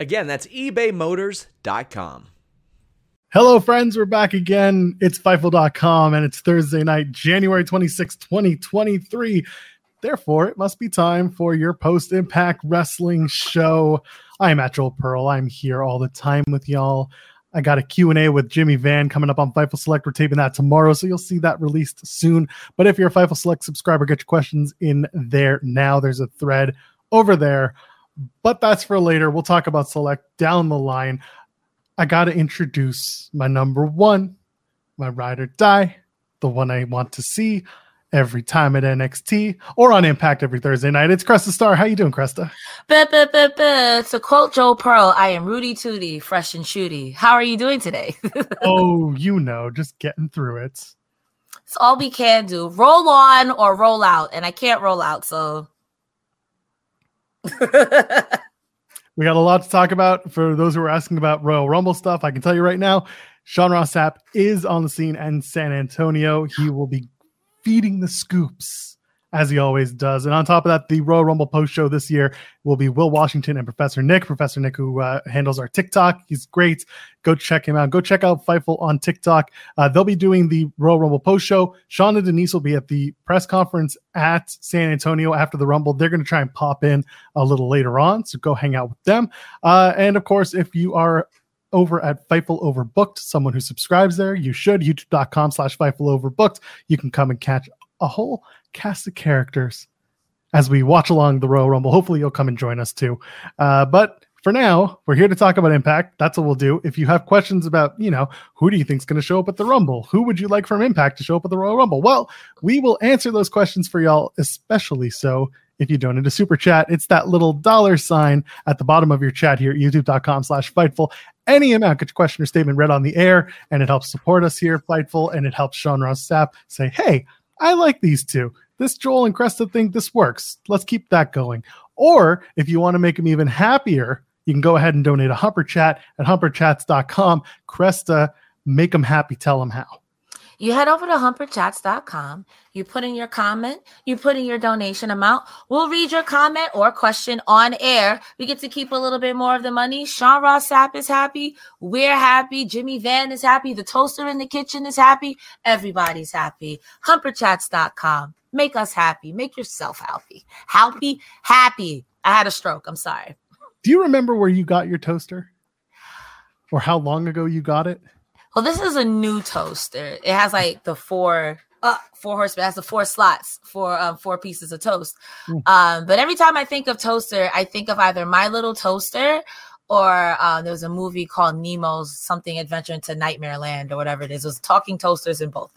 Again, that's ebaymotors.com. Hello, friends. We're back again. It's Fightful.com and it's Thursday night, January 26, 2023. Therefore, it must be time for your post impact wrestling show. I'm at Joel Pearl. I'm here all the time with y'all. I got a Q&A with Jimmy Van coming up on Fightful Select. We're taping that tomorrow, so you'll see that released soon. But if you're a Fightful Select subscriber, get your questions in there now. There's a thread over there. But that's for later. We'll talk about Select down the line. I got to introduce my number one, my ride or die, the one I want to see every time at NXT or on Impact every Thursday night. It's Cresta Star. How you doing, Cresta? Buh, buh, buh, buh. To quote Joel Pearl, I am Rudy Tooty, fresh and shooty. How are you doing today? oh, you know, just getting through it. It's all we can do. Roll on or roll out, and I can't roll out, so. we got a lot to talk about. For those who are asking about Royal Rumble stuff, I can tell you right now, Sean Ross Sapp is on the scene in San Antonio. He will be feeding the scoops as he always does. And on top of that, the Royal Rumble post show this year will be Will Washington and Professor Nick. Professor Nick, who uh, handles our TikTok, he's great. Go check him out. Go check out Fightful on TikTok. Uh, they'll be doing the Royal Rumble post show. Sean and Denise will be at the press conference at San Antonio after the Rumble. They're going to try and pop in a little later on, so go hang out with them. Uh, and of course, if you are over at Fightful Overbooked. Someone who subscribes there, you should. YouTube.com slash Fightful Overbooked. You can come and catch a whole cast of characters as we watch along the Royal Rumble. Hopefully, you'll come and join us too. Uh, but for now, we're here to talk about Impact. That's what we'll do. If you have questions about, you know, who do you think is going to show up at the Rumble? Who would you like from Impact to show up at the Royal Rumble? Well, we will answer those questions for y'all, especially so if you donate a super chat. It's that little dollar sign at the bottom of your chat here at youtube.com slash fightful. Any amount, get your question or statement read on the air, and it helps support us here, Fightful, and it helps Sean Ross Sapp say, hey, I like these two. This Joel and Cresta think this works. Let's keep that going. Or if you want to make them even happier, you can go ahead and donate a Humper Chat at humperchats.com. Cresta, make them happy. Tell them how. You head over to humperchats.com. You put in your comment, you put in your donation amount. We'll read your comment or question on air. We get to keep a little bit more of the money. Sean Ross Sapp is happy. We're happy. Jimmy Van is happy. The toaster in the kitchen is happy. Everybody's happy. Humperchats.com. Make us happy. Make yourself happy. Happy, happy. I had a stroke. I'm sorry. Do you remember where you got your toaster? Or how long ago you got it? Well, this is a new toaster. It has like the four uh, four horsemen. It has the four slots for um, four pieces of toast. Mm. Um, but every time I think of toaster, I think of either My Little Toaster or uh, there was a movie called Nemo's Something Adventure into Nightmare Land or whatever it is. It was talking toasters in both.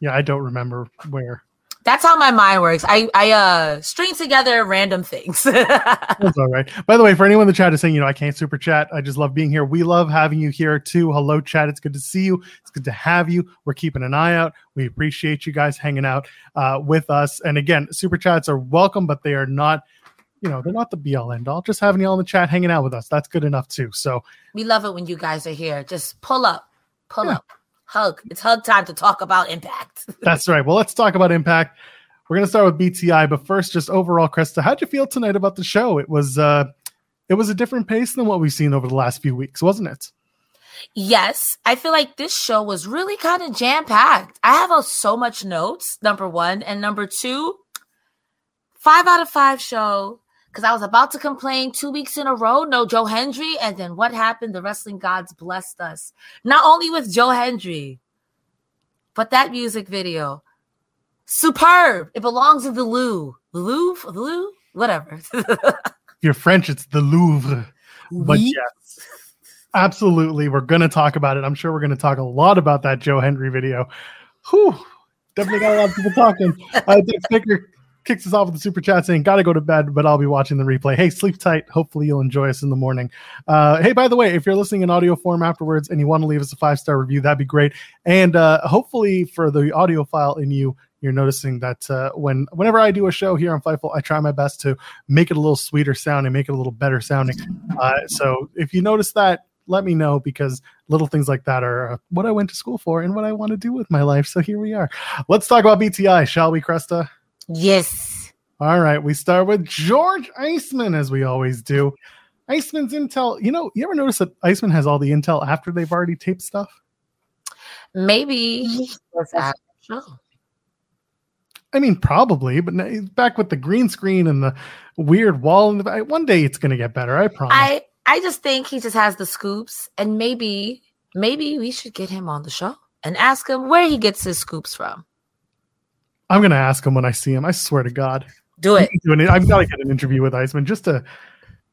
Yeah, I don't remember where. That's how my mind works. I I uh string together random things. That's all right. By the way, for anyone in the chat is saying, you know, I can't super chat. I just love being here. We love having you here too. Hello, chat. It's good to see you. It's good to have you. We're keeping an eye out. We appreciate you guys hanging out uh, with us. And again, super chats are welcome, but they are not you know, they're not the be all end all. Just having you all in the chat hanging out with us. That's good enough too. So we love it when you guys are here. Just pull up, pull yeah. up, hug. It's hug time to talk about impact. That's right. Well, let's talk about impact. We're gonna start with BTI, but first, just overall, Cresta, how'd you feel tonight about the show? It was uh it was a different pace than what we've seen over the last few weeks, wasn't it? Yes, I feel like this show was really kind of jam packed. I have uh, so much notes. Number one and number two, five out of five show because I was about to complain two weeks in a row, no Joe Hendry. And then what happened? The wrestling gods blessed us. Not only with Joe Hendry, but that music video. Superb. It belongs in the Louvre. The Louvre? The Louvre? Whatever. Your French, it's the Louvre. But Oui. yes, absolutely. We're going to talk about it. I'm sure we're going to talk a lot about that Joe Hendry video. Whew. Definitely got a lot of people talking. Uh, Dick Sticker kicks us off with the super chat saying, Gotta go to bed, but I'll be watching the replay. Hey, sleep tight. Hopefully, you'll enjoy us in the morning. Uh, hey, by the way, if you're listening in audio form afterwards and you want to leave us a five star review, that'd be great. And uh, hopefully, for the audio file in you, you're noticing that uh, when whenever I do a show here on Fightful, I try my best to make it a little sweeter sounding, make it a little better sounding. Uh, so if you notice that, let me know because little things like that are uh, what I went to school for and what I want to do with my life. So here we are. Let's talk about BTI, shall we, Cresta? Yes. All right, we start with George Iceman as we always do. Iceman's intel. You know, you ever notice that Iceman has all the intel after they've already taped stuff? Maybe was at. I mean, probably, but now eh, back with the green screen and the weird wall in the back. One day it's going to get better. I promise. I I just think he just has the scoops, and maybe maybe we should get him on the show and ask him where he gets his scoops from. I'm going to ask him when I see him. I swear to God. Do it. I've got to get an interview with Iceman just to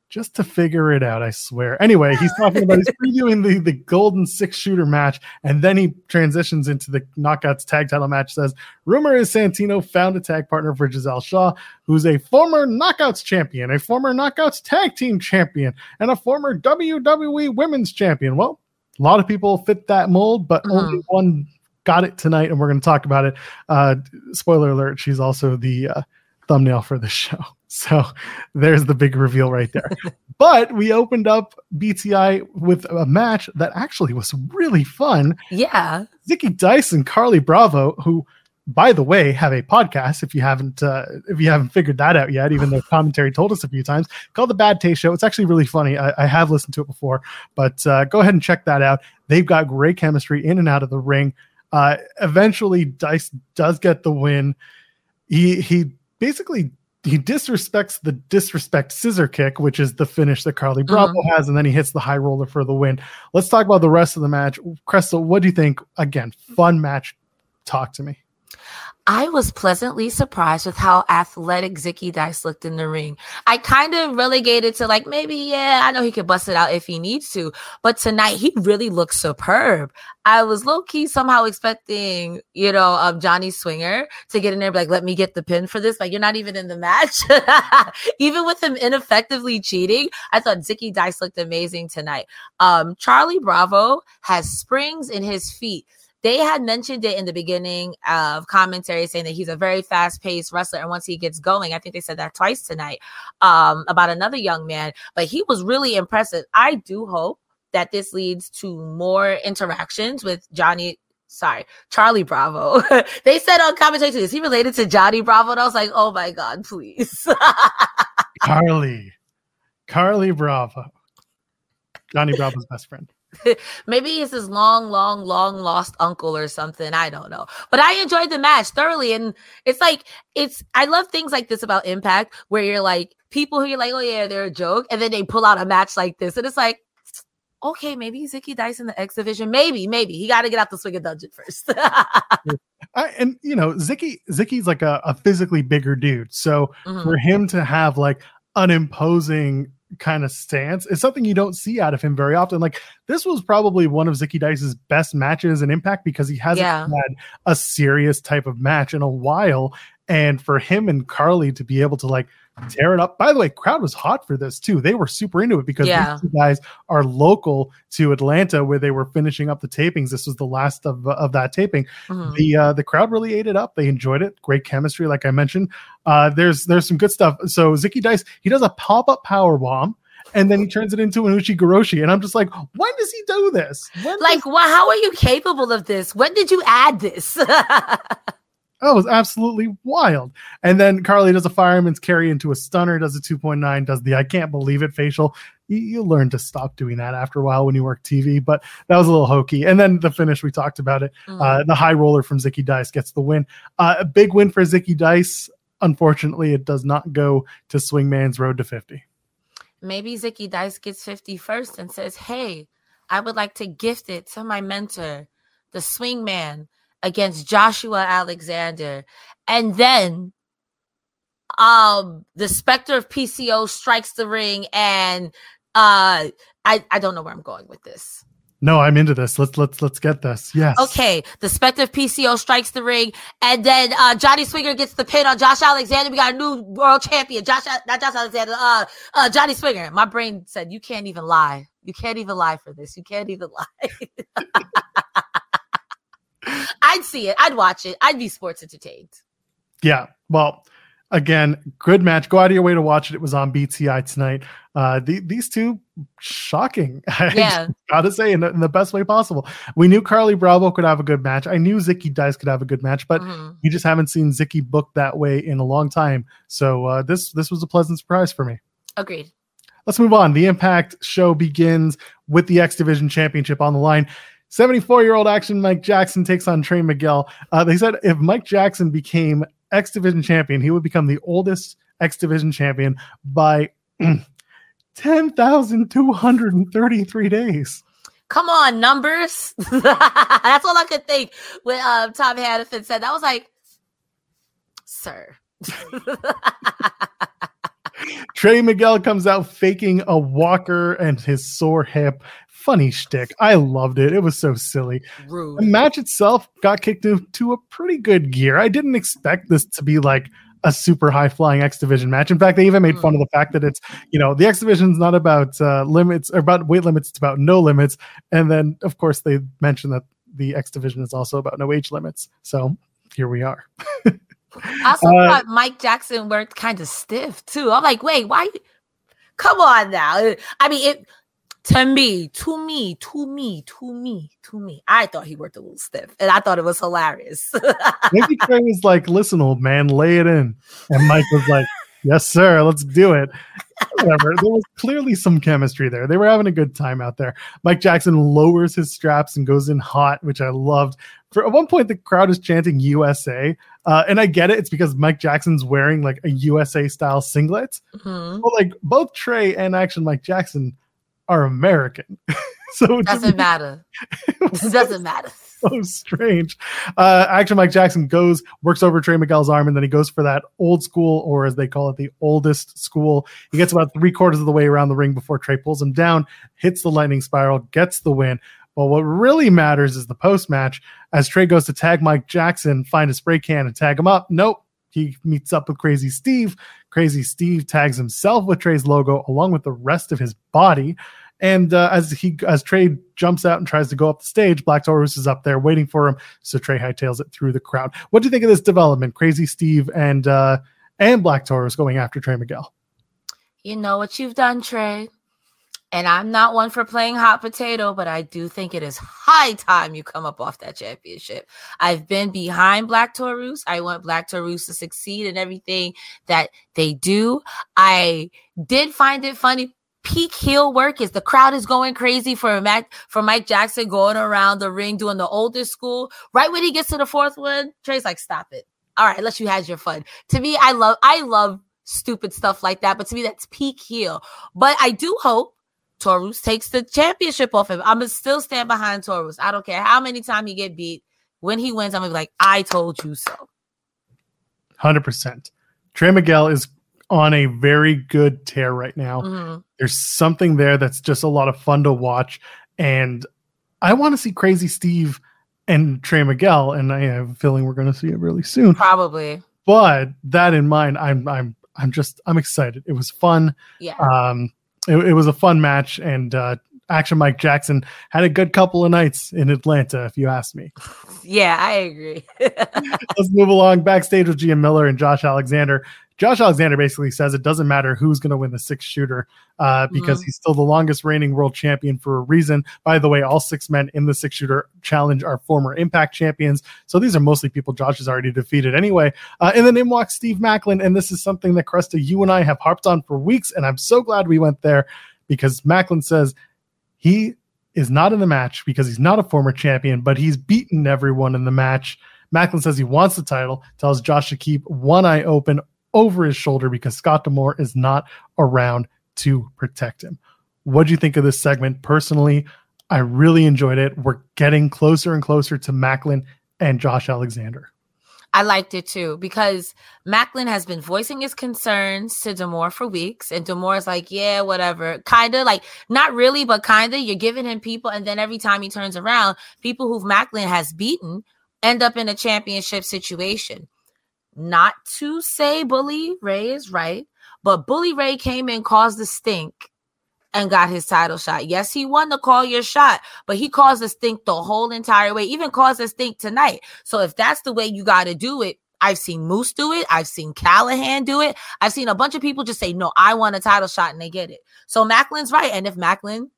just to figure it out. I swear. Anyway, he's talking about he's previewing the the golden six shooter match, and then he transitions into the knockouts tag title match. Says rumor is Santino found a tag partner for Giselle Shaw, who's a former knockouts champion, a former knockouts tag team champion, and a former WWE women's champion. Well, a lot of people fit that mold, but Mhm. only one got it tonight, and we're going to talk about it. Uh, spoiler alert: she's also the uh, thumbnail for the show. So there's the big reveal right there. but we opened up BTI with a match that actually was really fun. Yeah. Zicky Dice and Carly Bravo, who by the way have a podcast if you haven't uh, if you haven't figured that out yet even though commentary told us a few times called the bad taste show it's actually really funny i, I have listened to it before but uh, go ahead and check that out they've got great chemistry in and out of the ring uh, eventually dice does get the win he he basically he disrespects the disrespect scissor kick, which is the finish that Carly Bravo has, and then he hits the high roller for the win. Let's talk about the rest of the match. Crystal, what do you think? Again, fun match. Talk to me. I was pleasantly surprised with how athletic Zicky Dice looked in the ring. I kind of relegated to like maybe, yeah, I know he could bust it out if he needs to, but tonight he really looked superb. I was low key somehow expecting, you know, um, Johnny Swinger to get in there, like, let me get the pin for this. Like, you're not even in the match. even with him ineffectively cheating, I thought Zicky Dice looked amazing tonight. Um, Charlie Bravo has springs in his feet they had mentioned it in the beginning of commentary saying that he's a very fast-paced wrestler and once he gets going i think they said that twice tonight um, about another young man but he was really impressive i do hope that this leads to more interactions with johnny sorry charlie bravo they said on commentary is he related to johnny bravo and i was like oh my god please Carly. Carly Bravo. Johnny Bravo's best friend. Maybe it's his long, long, long lost uncle or something. I don't know. But I enjoyed the match thoroughly. And it's like, it's, I love things like this about Impact where you're like, people who you're like, oh yeah, they're a joke. And then they pull out a match like this. And it's like, okay, maybe Zicky in the X division. Maybe, maybe. He got to get out the swing of dungeon first. I, and you know, Zicky Zicky's like a, a physically bigger dude. So Mhm. for him to have like an imposing kind of stance is something you don't see out of him very often. Like this was probably one of Zicky Dice's best matches in Impact because he hasn't Yeah. had a serious type of match in a while. And for him and Carly to be able to like tear it up. By the way, crowd was hot for this too. They were super into it because Yeah. these two guys are local to Atlanta where they were finishing up the tapings. This was the last of of that taping Mhm. the uh the crowd really ate it up they enjoyed it great chemistry like i mentioned uh there's there's some good stuff so zicky dice he does a pop-up power bomb and then he turns it into an uchi Goroshi. and i'm just like when does he do this when Like, well, how are you capable of this? When did you add this? It was absolutely wild. And then Carly does a fireman's carry into a stunner, does a 2.9, does the I can't believe it facial. You, you learn to stop doing that after a while when you work TV, but that was a little hokey. And then the finish, we talked about it. Mm. Uh, the high roller from Zicky Dice gets the win. Uh, a big win for Zicky Dice. unfortunately, it does not go to Swingman's Road to 50. Maybe Zicky Dice gets 50 first and says, Hey, I would like to gift it to my mentor, the Swingman, against Joshua Alexander. And then um the specter of PCO strikes the ring and uh I, I don't know where I'm going with this. No, I'm into this. Let's let's let's get this. Yes. Okay. The Spectre of PCO strikes the ring, and then uh, Johnny Swinger gets the pin on Josh Alexander. We got a new world champion, Josh, not Josh Alexander, uh, uh, Johnny Swinger. My brain said, "You can't even lie. You can't even lie for this. You can't even lie." I'd see it. I'd watch it. I'd be sports entertained. Yeah. Well, again, good match. Go out of your way to watch it. It was on BTI tonight. Uh, the, these two, shocking. Yeah. gotta say, in the, in the, best way possible. We knew Carly Bravo could have a good match. I knew Zicky Dice could have a good match, but mm-hmm. we just haven't seen Zicky booked that way in a long time. So uh, this this was a pleasant surprise for me. Agreed. Let's move on. The Impact show begins with the X Division Championship on the line. 74 year old action Mike Jackson takes on Trey Miguel. Uh, they said if Mike Jackson became X Division champion, he would become the oldest X Division champion by 10,233 days. Come on, numbers. That's all I could think when uh, Tom Hannifan said that. I was like, sir. Trey Miguel comes out faking a walker and his sore hip. Funny shtick. I loved it. It was so silly. Rude. The match itself got kicked into a pretty good gear. I didn't expect this to be like a super high flying X Division match. In fact, they even made fun of the fact that it's, you know, the X Division is not about uh, limits or about weight limits, it's about no limits. And then, of course, they mentioned that the X Division is also about no age limits. So here we are. I also uh, thought Mike Jackson worked kind of stiff too. I'm like, wait, why? Come on now. I mean, it to me, to me, to me, to me, to me. I thought he worked a little stiff, and I thought it was hilarious. Maybe Trey was like, "Listen, old man, lay it in," and Mike was like, "Yes, sir, let's do it." Whatever. There was clearly some chemistry there. They were having a good time out there. Mike Jackson lowers his straps and goes in hot, which I loved. For at one point, the crowd is chanting USA, uh, and I get it. It's because Mike Jackson's wearing like a USA style singlet. Mm-hmm. But like both Trey and Action Mike Jackson are American. so it doesn't matter. It, doesn't matter. So strange. Uh, Action Mike Jackson goes, works over Trey Miguel's arm, and then he goes for that old school, or as they call it, the oldest school. He gets about three quarters of the way around the ring before Trey pulls him down, hits the lightning spiral, gets the win. But what really matters is the post match as Trey goes to tag Mike Jackson, find a spray can and tag him up. Nope. He meets up with Crazy Steve. Crazy Steve tags himself with Trey's logo along with the rest of his body. And uh, as he as Trey jumps out and tries to go up the stage, Black Taurus is up there waiting for him. So Trey hightails it through the crowd. What do you think of this development? Crazy Steve and uh, and Black Taurus going after Trey Miguel. You know what you've done, Trey. And I'm not one for playing hot potato, but I do think it is high time you come up off that championship. I've been behind Black Taurus. I want Black Taurus to succeed in everything that they do. I did find it funny. Peak heel work is the crowd is going crazy for Mac for Mike Jackson going around the ring doing the oldest school. Right when he gets to the fourth one, Trey's like, "Stop it! All right, let you had your fun." To me, I love I love stupid stuff like that, but to me, that's peak heel. But I do hope Taurus takes the championship off him. I'm gonna still stand behind Taurus. I don't care how many times he get beat. When he wins, I'm gonna be like, I told you so. Hundred percent. Trey Miguel is on a very good tear right now. Mm-hmm. There's something there that's just a lot of fun to watch, and I want to see Crazy Steve and Trey Miguel, and I have a feeling we're going to see it really soon. Probably. But that in mind, I'm I'm I'm just I'm excited. It was fun. Yeah. Um, it, it was a fun match, and uh, Action Mike Jackson had a good couple of nights in Atlanta, if you ask me. Yeah, I agree. Let's move along backstage with Gia Miller and Josh Alexander. Josh Alexander basically says it doesn't matter who's going to win the six shooter uh, because mm-hmm. he's still the longest reigning world champion for a reason. By the way, all six men in the six shooter challenge are former Impact champions. So these are mostly people Josh has already defeated anyway. Uh, and then in walks Steve Macklin. And this is something that Cresta, you and I have harped on for weeks. And I'm so glad we went there because Macklin says he is not in the match because he's not a former champion, but he's beaten everyone in the match. Macklin says he wants the title, tells Josh to keep one eye open over his shoulder because Scott D'Amore is not around to protect him. What do you think of this segment? Personally, I really enjoyed it. We're getting closer and closer to Macklin and Josh Alexander. I liked it too because Macklin has been voicing his concerns to Demore for weeks, and D'Amore's like, "Yeah, whatever," kind of like not really, but kind of. You're giving him people, and then every time he turns around, people who Macklin has beaten end up in a championship situation. Not to say Bully Ray is right, but Bully Ray came in, caused the stink, and got his title shot. Yes, he won the call your shot, but he caused a stink the whole entire way, even caused a stink tonight. So if that's the way you got to do it, I've seen Moose do it. I've seen Callihan do it. I've seen a bunch of people just say, no, I want a title shot and they get it. So Macklin's right. And if Macklin,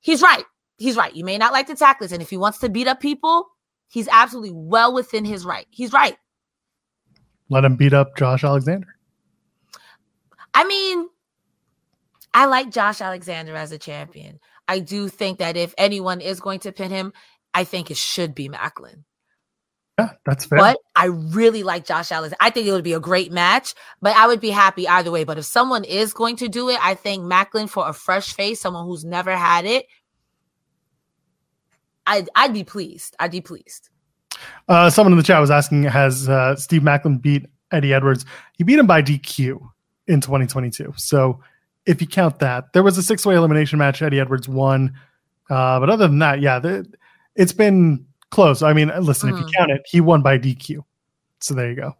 he's right. He's right. You may not like the tacklers. And if he wants to beat up people, he's absolutely well within his right. He's right. Let him beat up Josh Alexander. I mean, I like Josh Alexander as a champion. I do think that if anyone is going to pin him, I think it should be Macklin. Yeah, that's fair. But I really like Josh Alexander. I think it would be a great match, but I would be happy either way. But if someone is going to do it, I think Macklin for a fresh face, someone who's never had it, I'd, I'd be pleased. I'd be pleased. Uh, someone in the chat was asking, has uh, Steve Macklin beat Eddie Edwards? He beat him by DQ in 2022. So if you count that, there was a six way elimination match. Eddie Edwards won. Uh, but other than that, yeah, the, it's been close. I mean, listen, mm. if you mm. count it, he won by DQ. So there you go.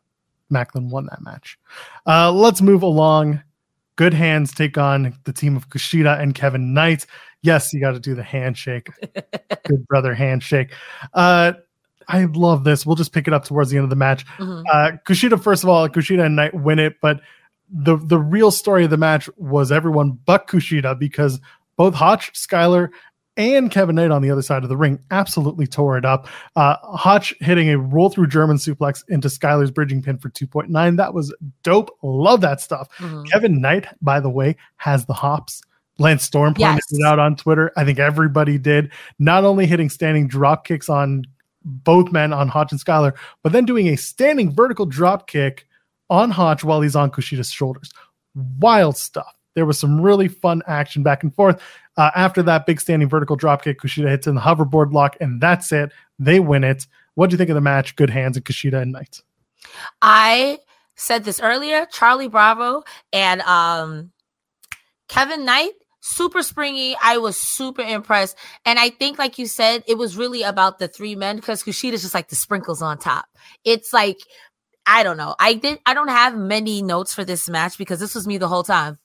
Macklin won that match. Uh, let's move along. Good hands take on the team of Kushida and Kevin Knight. Yes, you got to do the handshake. Good brother handshake. Uh, I love this. We'll just pick it up towards the end of the match. Mm-hmm. Uh, Kushida, first of all, Kushida and Knight win it, but the the real story of the match was everyone but Kushida because both Hotch, Skyler, and Kevin Knight on the other side of the ring absolutely tore it up. Uh, Hotch hitting a roll through German suplex into Skyler's bridging pin for 2.9. That was dope. Love that stuff. Mm-hmm. Kevin Knight, by the way, has the hops. Lance Storm pointed yes. it out on Twitter. I think everybody did. Not only hitting standing drop kicks on both men on Hotch and Skyler, but then doing a standing vertical drop kick on Hotch while he's on Kushida's shoulders. Wild stuff. There was some really fun action back and forth. Uh, after that big standing vertical drop kick, Kushida hits in the hoverboard lock, and that's it. They win it. What do you think of the match? Good hands and Kushida and Knight. I said this earlier. Charlie Bravo and um, Kevin Knight super springy. I was super impressed. And I think, like you said, it was really about the three men because Kushida's just like the sprinkles on top. It's like I don't know. I did I don't have many notes for this match because this was me the whole time.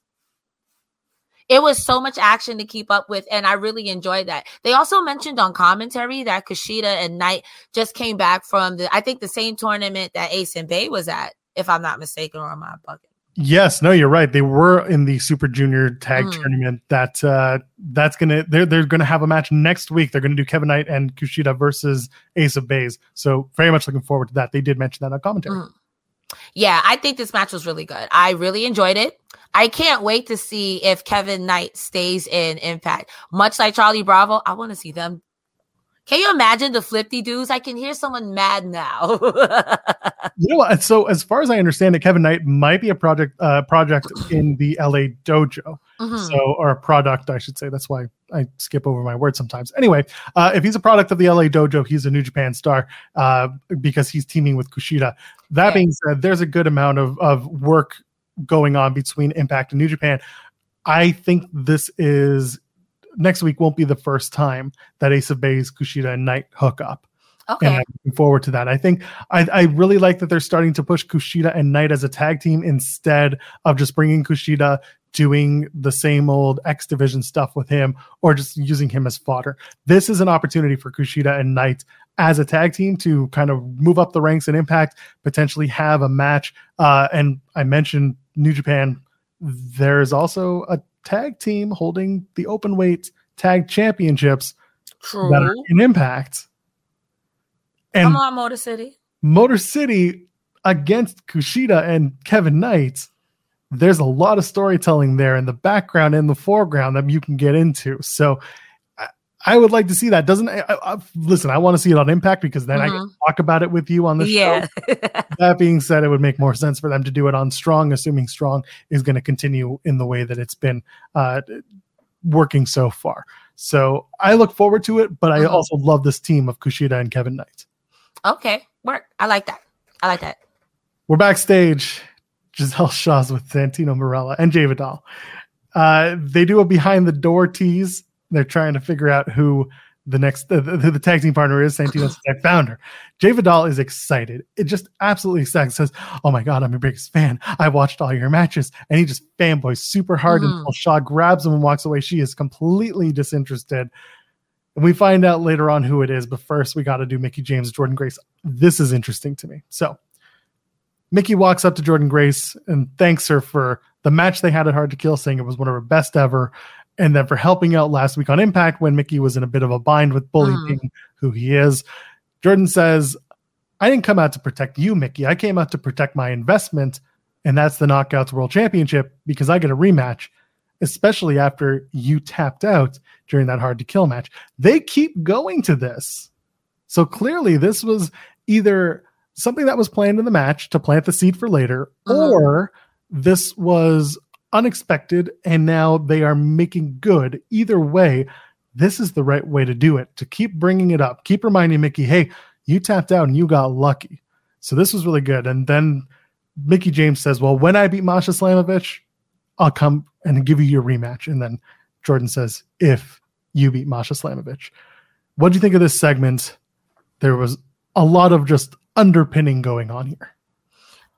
It was so much action to keep up with, and I really enjoyed that. They also mentioned on commentary that Kushida and Knight just came back from the I think the same tournament that Ace and Bey was at, if I'm not mistaken, or am I bugging? Yes, no, you're right. They were in the Super Junior Tag mm. Tournament. That uh, that's gonna they're they're gonna have a match next week. They're gonna do Kevin Knight and Kushida versus Ace of Bays. So very much looking forward to that. They did mention that on commentary. Mm. Yeah, I think this match was really good. I really enjoyed it. I can't wait to see if Kevin Knight stays in Impact. Much like Charlie Bravo, I want to see them can you imagine the flippy dudes? I can hear someone mad now. you know what? So as far as I understand it, Kevin Knight might be a project uh, project in the LA dojo. Mm-hmm. So or a product, I should say. That's why I skip over my words sometimes. Anyway, uh, if he's a product of the LA dojo, he's a New Japan star uh, because he's teaming with Kushida. That being said, there's a good amount of, of work going on between Impact and New Japan. I think this is next week won't be the first time that Ace of Bays, Kushida, and Knight hook up. Okay. And I'm looking forward to that. I think I, I really like that they're starting to push Kushida and Knight as a tag team instead of just bringing Kushida doing the same old X Division stuff with him or just using him as fodder. This is an opportunity for Kushida and Knight as a tag team to kind of move up the ranks and impact, potentially have a match. Uh, and I mentioned New Japan. There's also a tag team holding the open weight tag championships True. that are in Impact. And Come on, Motor City. Motor City against Kushida and Kevin Knight. There's a lot of storytelling there in the background and the foreground that you can get into. So I would like to see that. Doesn't I, I, listen? I want to see it on Impact because then mm-hmm. I can talk about it with you on the yeah. show. that being said, it would make more sense for them to do it on Strong, assuming Strong is going to continue in the way that it's been uh, working so far. So I look forward to it, but I Mhm. also love this team of Kushida and Kevin Knight. Okay, work. I like that. I like that. We're backstage. Giselle Shaw's with Santino Marella and Jai Vidal. Uh, they do a behind the door tease. They're trying to figure out who the next the, the, the tag team partner is. Santino's tag founder. Jai Vidal is excited. It just absolutely excited. Says, "Oh my god, I'm your biggest fan. I watched all your matches." And he just fanboys super hard Mhm. until Shaw grabs him and walks away. She is completely disinterested. And we find out later on who it is, but first we got to do Mickie James, Jordyn Grace. This is interesting to me. So Mickie walks up to Jordyn Grace and thanks her for the match they had at Hard to Kill, saying it was one of her best ever, and then for helping out last week on Impact when Mickie was in a bit of a bind with Bully Mm. who he is. Jordyn says, I didn't come out to protect you, Mickie. I came out to protect my investment, and that's the Knockouts World Championship because I get a rematch, especially after you tapped out during that Hard to Kill match. They keep going to this. So clearly, this was either something that was planned in the match to plant the seed for later, Mhm. or this was unexpected and now they are making good. Either way, this is the right way to do it to keep bringing it up, keep reminding Mickie, hey, you tapped out and you got lucky. So this was really good. And then Mickie James says, well, when I beat Masha Slamovich, I'll come and give you your rematch. And then Jordyn says, if you beat Masha Slamovich. What do you think of this segment? There was a lot of just underpinning going on here.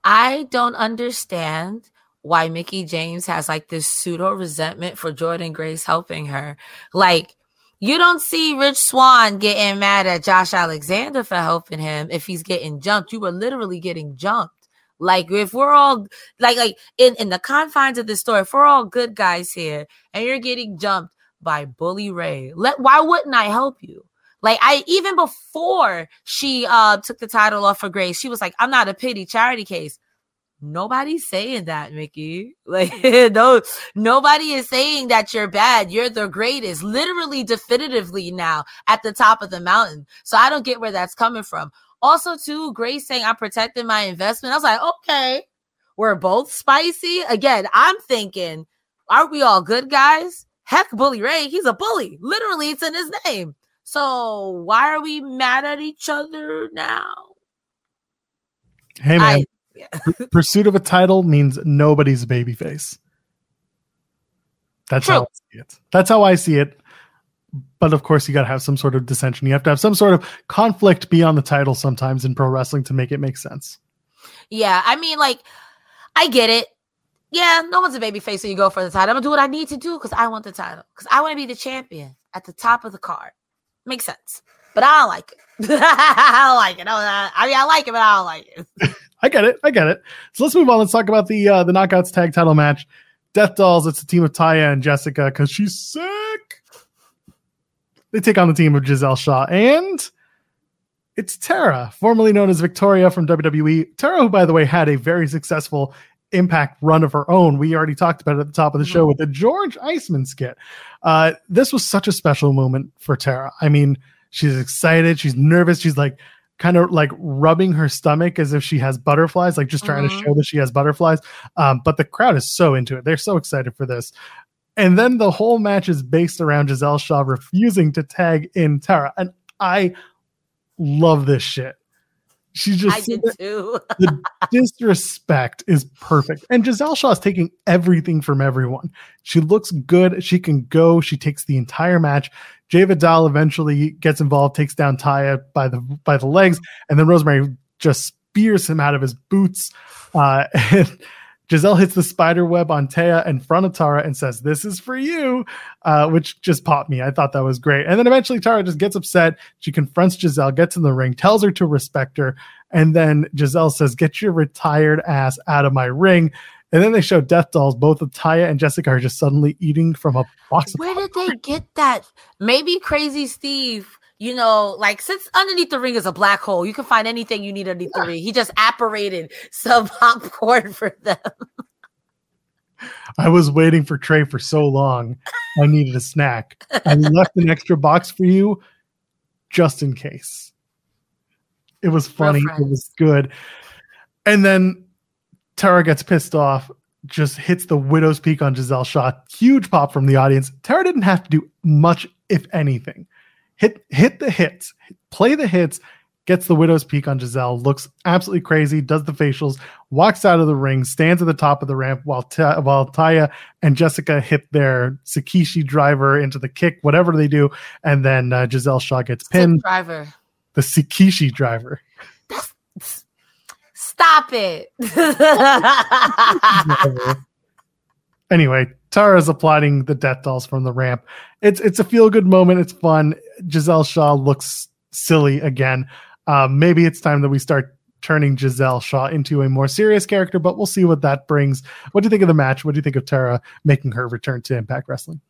I don't understand why Mickie James has like this pseudo resentment for Jordyn Grace helping her. Like, you don't see Rich Swann getting mad at Josh Alexander for helping him if he's getting jumped. You were literally getting jumped. Like if we're all like like in, in the confines of this story, if we're all good guys here and you're getting jumped by Bully Ray, let why wouldn't I help you? Like I even before she uh took the title off for Grace, she was like, I'm not a pity charity case. Nobody's saying that, Mickie. Like, no, nobody is saying that you're bad. You're the greatest, literally, definitively now at the top of the mountain. So I don't get where that's coming from. Also, too, Grace saying I'm protecting my investment. I was like, okay, we're both spicy. Again, I'm thinking, aren't we all good guys? Heck, Bully Ray, he's a bully. Literally, it's in his name. So why are we mad at each other now? Hey man, I- pursuit of a title means nobody's a babyface. That's how I see it. That's how I see it. But of course, you got to have some sort of dissension. You have to have some sort of conflict beyond the title sometimes in pro wrestling to make it make sense. Yeah, I mean, like, I get it. Yeah, no one's a baby face, so you go for the title. I'm gonna do what I need to do because I want the title. Because I want to be the champion at the top of the card. Makes sense. But I don't like it. I don't like it. I mean, I like it, but I don't like it. I get it. I get it. So let's move on. Let's talk about the uh, the knockouts tag title match. Death Dollz. It's a team of Taya and Jessicka because she's sick. They take on the team of Giselle Shaw and it's Tara, formerly known as Victoria from WWE. Tara, who by the way had a very successful Impact run of her own. We already talked about it at the top of the show with the George Iceman skit. Uh, this was such a special moment for Tara. I mean, she's excited, she's nervous, she's like kind of like rubbing her stomach as if she has butterflies, like just trying to show that she has butterflies. Um, but the crowd is so into it. They're so excited for this. And then the whole match is based around Giselle Shaw refusing to tag in Tara. And I love this shit. She just I did too. the disrespect is perfect. And Giselle Shaw is taking everything from everyone. She looks good. She can go. She takes the entire match. Jai Vidal eventually gets involved, takes down Taya by the by the legs, and then Rosemary just spears him out of his boots. Uh, and Giselle hits the spider web on Taya in front of Tara and says, This is for you, uh, which just popped me. I thought that was great. And then eventually Tara just gets upset. She confronts Giselle, gets in the ring, tells her to respect her. And then Giselle says, Get your retired ass out of my ring. And then they show Death Dollz. Both of Taya and Jessicka are just suddenly eating from a box of Where did they get that? Maybe Crazy Steve, you know, like since underneath the ring is a black hole, you can find anything you need underneath the ring. He just apparated some popcorn for them. I was waiting for Trey for so long. I needed a snack. I left an extra box for you just in case. It was funny. It was good. And then Tara gets pissed off, just hits the widow's peak on Giselle Shaw. Huge pop from the audience. Tara didn't have to do much, if anything. Hit hit the hits, play the hits, gets the widow's peak on Giselle, looks absolutely crazy, does the facials, walks out of the ring, stands at the top of the ramp while Ta- while Taya and Jessicka hit their Sakishi driver into the kick, whatever they do, and then uh, Giselle Shaw gets pinned. driver. The Sakishi driver. Stop it. anyway, Tara's applauding the death dollz from the ramp. It's it's a feel good moment. It's fun. Giselle Shaw looks silly again. Um, maybe it's time that we start turning Giselle Shaw into a more serious character, but we'll see what that brings. What do you think of the match? What do you think of Tara making her return to Impact Wrestling?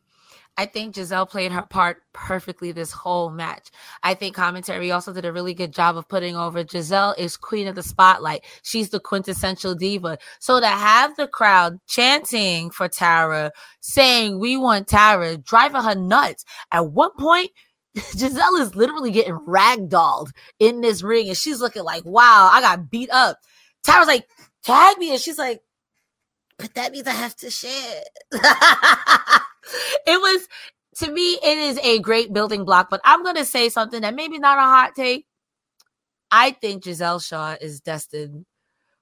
I think Giselle played her part perfectly this whole match. I think commentary also did a really good job of putting over Giselle is queen of the spotlight. She's the quintessential diva. So to have the crowd chanting for Tara, saying we want Tara, driving her nuts. At one point, Giselle is literally getting ragdolled in this ring, and she's looking like, "Wow, I got beat up." Tara's like, "Tag me," and she's like, "But that means I have to share." it was to me, it is a great building block. But I'm gonna say something that maybe not a hot take. I think Giselle Shaw is destined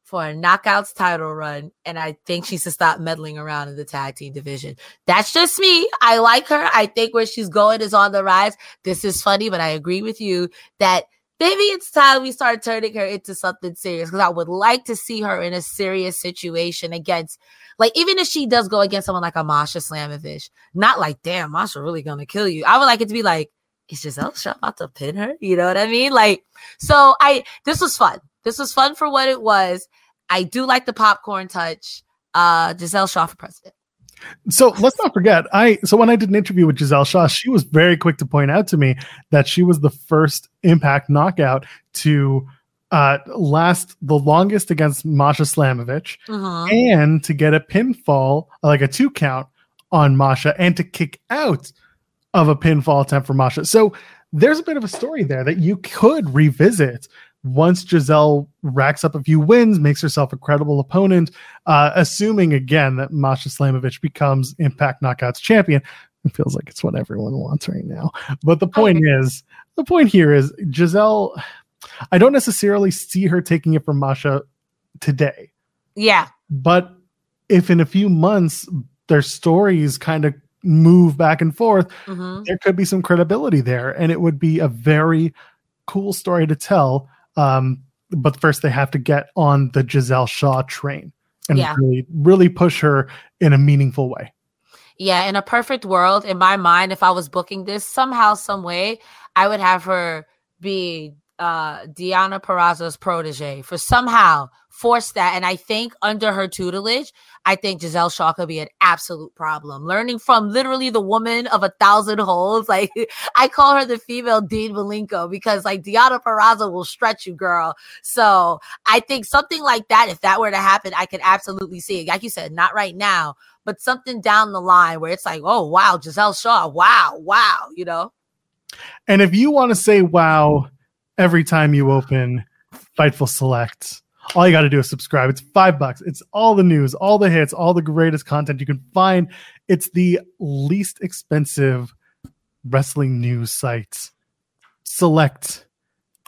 for a knockouts title run, and I think she should stop meddling around in the tag team division. That's just me. I like her. I think where she's going is on the rise. This is funny, but I agree with you that maybe it's time we start turning her into something serious because I would like to see her in a serious situation against, like, even if she does go against someone like a Masha Slamovich, not like, damn, Masha really gonna kill you. I would like it to be like, is Giselle Shaw about to pin her? You know what I mean? Like, so I, this was fun. This was fun for what it was. I do like the popcorn touch. Uh, Giselle Shaw for president. So let's not forget, I so when I did an interview with Giselle Shaw, she was very quick to point out to me that she was the first Impact knockout to uh, last the longest against Masha Slamovich, Uh-huh. and to get a pinfall, like a two count on Masha, and to kick out of a pinfall attempt for Masha. So there's a bit of a story there that you could revisit once Giselle racks up a few wins, makes herself a credible opponent, uh, assuming again that Masha Slamovich becomes Impact Knockouts champion. It feels like it's what everyone wants right now. But the point is, the point here is Giselle. I don't necessarily see her taking it from Masha today, Yeah. but if in a few months their stories kind of move back and forth, hmm there could be some credibility there, and it would be a very cool story to tell. Um, but first, they have to get on the Giselle Shaw train and Yeah. really, really push her in a meaningful way. Yeah, in a perfect world, in my mind, if I was booking this somehow, some way, I would have her be uh Deonna Purrazzo's protege for somehow force that. And I think under her tutelage, I think Giselle Shaw could be an absolute problem. Learning from literally the woman of a thousand holes. Like I call her the female Dean Malenko because like Deonna Purrazzo will stretch you, girl. So I think something like that, if that were to happen, I could absolutely see it. Like you said, not right now, but something down the line where it's like, oh wow, Giselle Shaw, wow, wow, you know. And if you want to say wow every time you open Fightful Select, all you got to do is subscribe. It's five bucks. It's all the news, all the hits, all the greatest content you can find. It's the least expensive wrestling news site. Select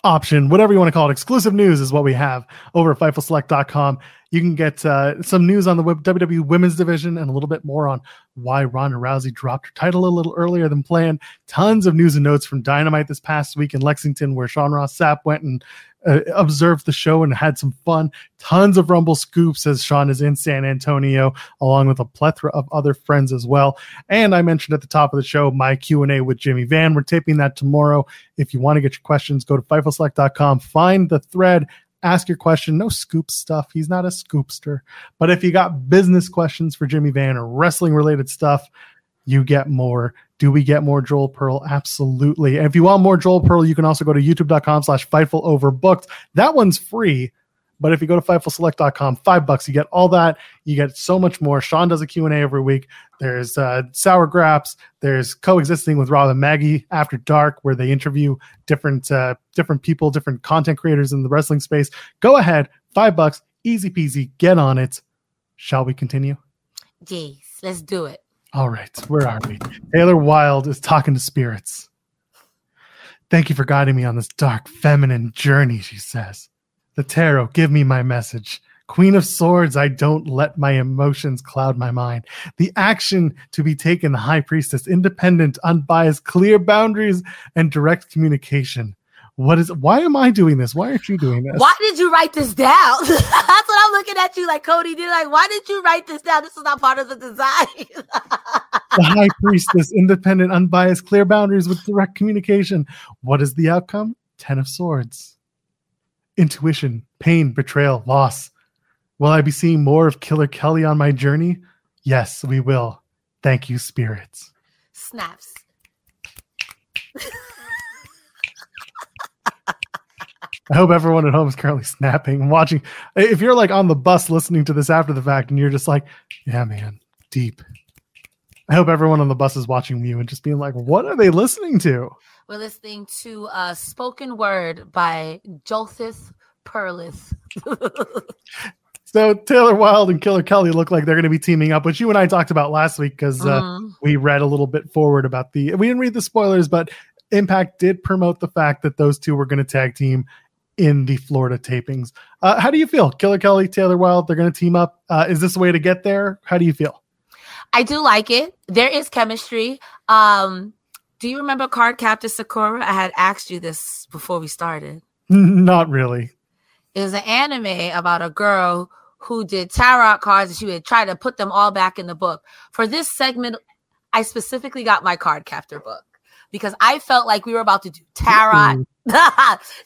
option, whatever you want to call it. Exclusive news is what we have over at FightfulSelect.com. You can get uh, some news on the WWE Women's Division and a little bit more on why Ronda Rousey dropped her title a little earlier than planned. Tons of news and notes from Dynamite this past week in Lexington, where Sean Ross Sapp went and uh, observed the show and had some fun. Tons of Rumble scoops as Sean is in San Antonio, along with a plethora of other friends as well. And I mentioned at the top of the show my Q and A with Jimmy Van. We're taping that tomorrow. If you want to get your questions, go to FightfulSelect.com, find the thread, ask your question. No scoop stuff. He's not a scoopster. But if you got business questions for Jimmy Van or wrestling related stuff, you get more. Do we get more Joel Pearl? Absolutely. And if you want more Joel Pearl, you can also go to youtube.com slash Fightful Overbooked. That one's free. But if you go to FightfulSelect.com, five bucks, you get all that. You get so much more. Sean does a Q&A every week. There's uh, Sour Graps. There's Coexisting with Rob and Maggie After Dark, where they interview different uh, different people, different content creators in the wrestling space. Go ahead, five bucks. Easy peasy. Get on it. Shall we continue? Yes, let's do it. All right, where are we? Taylor Wilde is talking to spirits. Thank you for guiding me on this dark feminine journey, she says. The tarot, give me my message. Queen of Swords, I don't let my emotions cloud my mind. The action to be taken, the High Priestess, independent, unbiased, clear boundaries, and direct communication. What is? Why am I doing this? Why aren't you doing this? Why did you write this down? That's what I'm looking at you like, Cody. Did like, why did you write this down? This is not part of the design. the High Priestess, independent, unbiased, clear boundaries with direct communication. What is the outcome? Ten of Swords. Intuition, pain, betrayal, loss. Will I be seeing more of Killer Kelly on my journey? Yes, we will. Thank you, spirits. Snaps. I hope everyone at home is currently snapping, and watching. If you're like on the bus listening to this after the fact and you're just like, yeah, man, deep. I hope everyone on the bus is watching you and just being like, what are they listening to? We're listening to uh, Spoken Word by Joseph Perlis. so Taylor Wilde and Killer Kelly look like they're going to be teaming up, which you and I talked about last week because uh, mm. we read a little bit forward about the. We didn't read the spoilers, but Impact did promote the fact that those two were going to tag team in the Florida tapings. Uh, how do you feel? Killer Kelly, Taylor Wilde, they're going to team up. Uh, is this a way to get there? How do you feel? I do like it. There is chemistry. Um, do you remember Card Captor Sakura? I had asked you this before we started. Not really. It was an anime about a girl who did tarot cards and she would try to put them all back in the book. For this segment, I specifically got my card captor book because I felt like we were about to do tarot.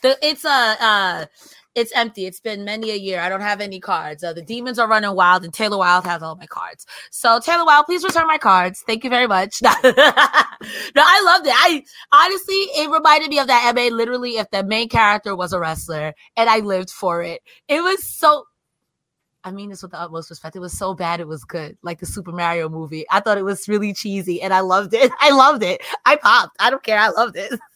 it's a uh, it's empty. It's been many a year. I don't have any cards. Uh, the demons are running wild, and Taylor Wilde has all my cards. So Taylor Wilde, please return my cards. Thank you very much. no, I loved it. I honestly, it reminded me of that MA. Literally, if the main character was a wrestler, and I lived for it. It was so. I mean this with the utmost respect. It was so bad, it was good. Like the Super Mario movie. I thought it was really cheesy, and I loved it. I loved it. I popped. I don't care. I loved it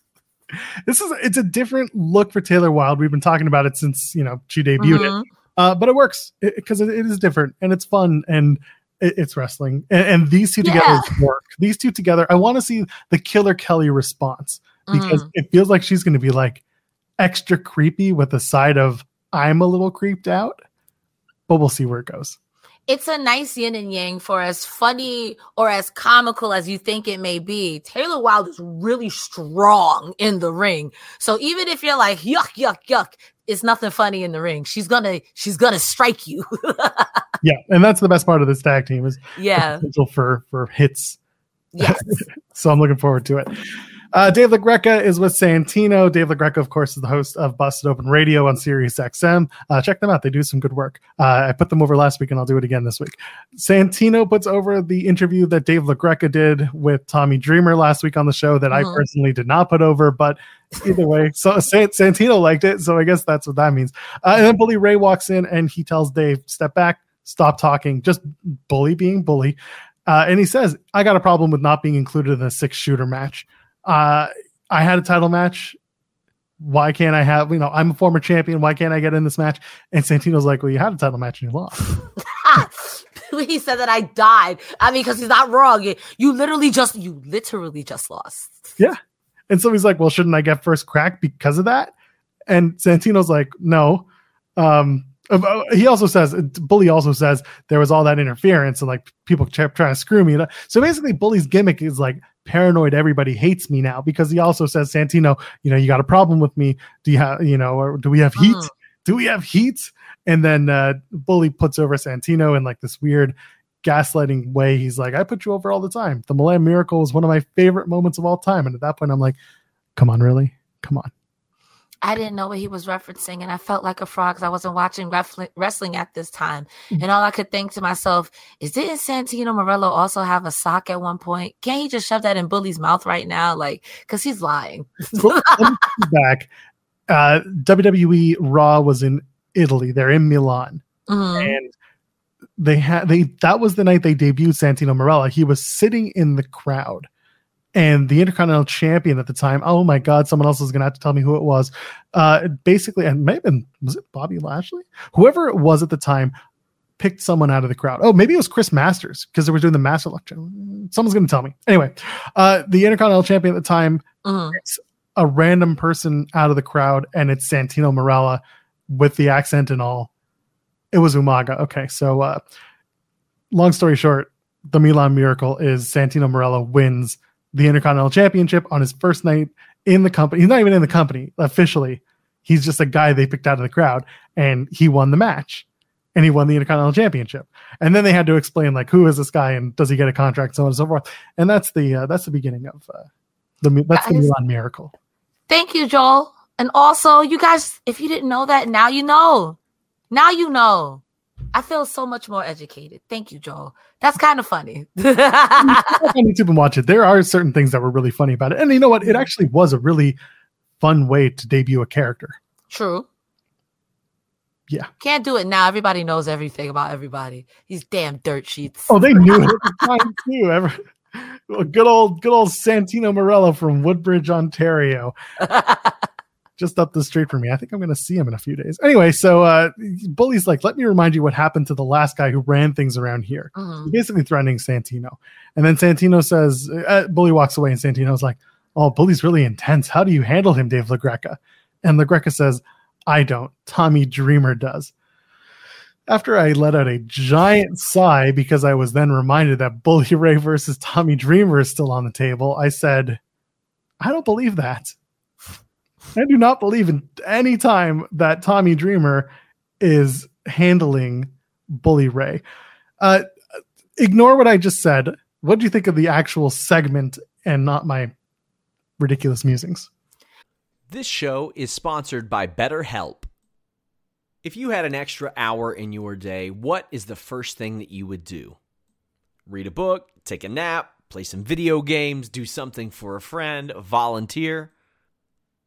this is it's a different look for Taylor Wilde. We've been talking about it since you know she debuted mm-hmm. it, uh, but it works because it, it, it is different and it's fun and it, it's wrestling. And, and, these two together yeah. work. These two together, I want to see the Killer Kelly response because mm. it feels like she's going to be like extra creepy with the side of I'm a little creeped out, but we'll see where it goes it's a nice yin and yang for as funny or as comical as you think it may be. Taylor Wilde is really strong in the ring. So even if you're like yuck yuck yuck, it's nothing funny in the ring. She's gonna she's gonna strike you. yeah, and that's the best part of this tag team is yeah potential for for hits. Yes. so I'm looking forward to it. Uh, Dave LaGreca is with Santino. Dave LaGreca, of course, is the host of Busted Open Radio on Sirius XM. Uh, check them out; they do some good work. Uh, I put them over last week, and I'll do it again this week. Santino puts over the interview that Dave LaGreca did with Tommy Dreamer last week on the show that mm-hmm. I personally did not put over, but either way, so Santino liked it, so I guess that's what that means. Uh, and then Bully Ray walks in, and he tells Dave, "Step back, stop talking, just bully being bully." Uh, and he says, I got a problem with not being included in a six shooter match uh, I had a title match. Why can't I have, you know, I'm a former champion. Why can't I get in this match? And Santino's like, well, you had a title match and you lost. he said that I died. I mean, because he's not wrong. You, you literally just, you literally just lost. Yeah. And so he's like, well, shouldn't I get first crack because of that? And Santino's like, no. Um, uh, he also says bully also says there was all that interference and like people kept trying to screw me so basically bully's gimmick is like paranoid everybody hates me now because he also says santino you know you got a problem with me. Do you have you know or do we have heat? Uh-huh. do we have heat? And then uh bully puts over santino in like this weird gaslighting way. He's like i put you over all the time. The milan miracle is one of my favorite moments of all time. And at that point i'm like come on really? Come on I didn't know what he was referencing, and I felt like a fraud because I wasn't watching wrestling at this time. Mm-hmm. And all I could think to myself is, didn't Santino Marella also have a sock at one point? Can't he just shove that in Bully's mouth right now? Like, because he's lying. back, uh, WWE Raw was in Italy. They're in Milan, mm-hmm. and they had they that was the night they debuted Santino Marella. He was sitting in the crowd and the Intercontinental Champion at the time. Oh my God, someone else is going to have to tell me who it was. Uh, basically, and maybe was it Bobby Lashley? Whoever it was at the time picked someone out of the crowd. Oh, maybe it was Chris Masters because they were doing the Master election. Someone's going to tell me. Anyway, uh, the Intercontinental Champion at the time Mhm. picks a random person out of the crowd, and it's Santino Marella with the accent and all. It was Umaga. Okay, so uh, long story short, the Milan Miracle is Santino Marella wins the Intercontinental Championship on his first night in the company. He's not even in the company officially. He's just a guy they picked out of the crowd, and he won the match, and he won the Intercontinental Championship. And then they had to explain like who is this guy and does he get a contract, so on and so forth. And that's the uh, that's the beginning of uh, the that's the Milan Miracle. Thank you, Joel. And also, you guys, if you didn't know that, now you know. Now you know. I feel so much more educated. Thank you, Joel. That's kind of funny. On YouTube and watch it. There are certain things that were really funny about it, and you know what? It mm-hmm. actually was a really fun way to debut a character. True. Yeah. Can't do it now. Everybody knows everything about everybody. These damn dirt sheets. Oh, they knew it at the time too. Ever, well, good old, good old Santino Marella from Woodbridge, Ontario, just up the street from me. I think I'm going to see him in a few days. Anyway, so uh, Bully's like, let me remind you what happened to the last guy who ran things around here. Mhm. basically threatening Santino. And then Santino says, uh, Bully walks away, and Santino's like, Oh, Bully's really intense. How do you handle him, Dave LaGreca? And LaGreca says, I don't. Tommy Dreamer does. After I let out a giant sigh because I was then reminded that Bully Ray versus Tommy Dreamer is still on the table, I said, I don't believe that. I do not believe in any time that Tommy Dreamer is handling Bully Ray. Uh, ignore what I just said. What do you think of the actual segment and not my ridiculous musings? This show is sponsored by BetterHelp. If you had an extra hour in your day, what is the first thing that you would do? Read a book, take a nap, play some video games, do something for a friend, volunteer.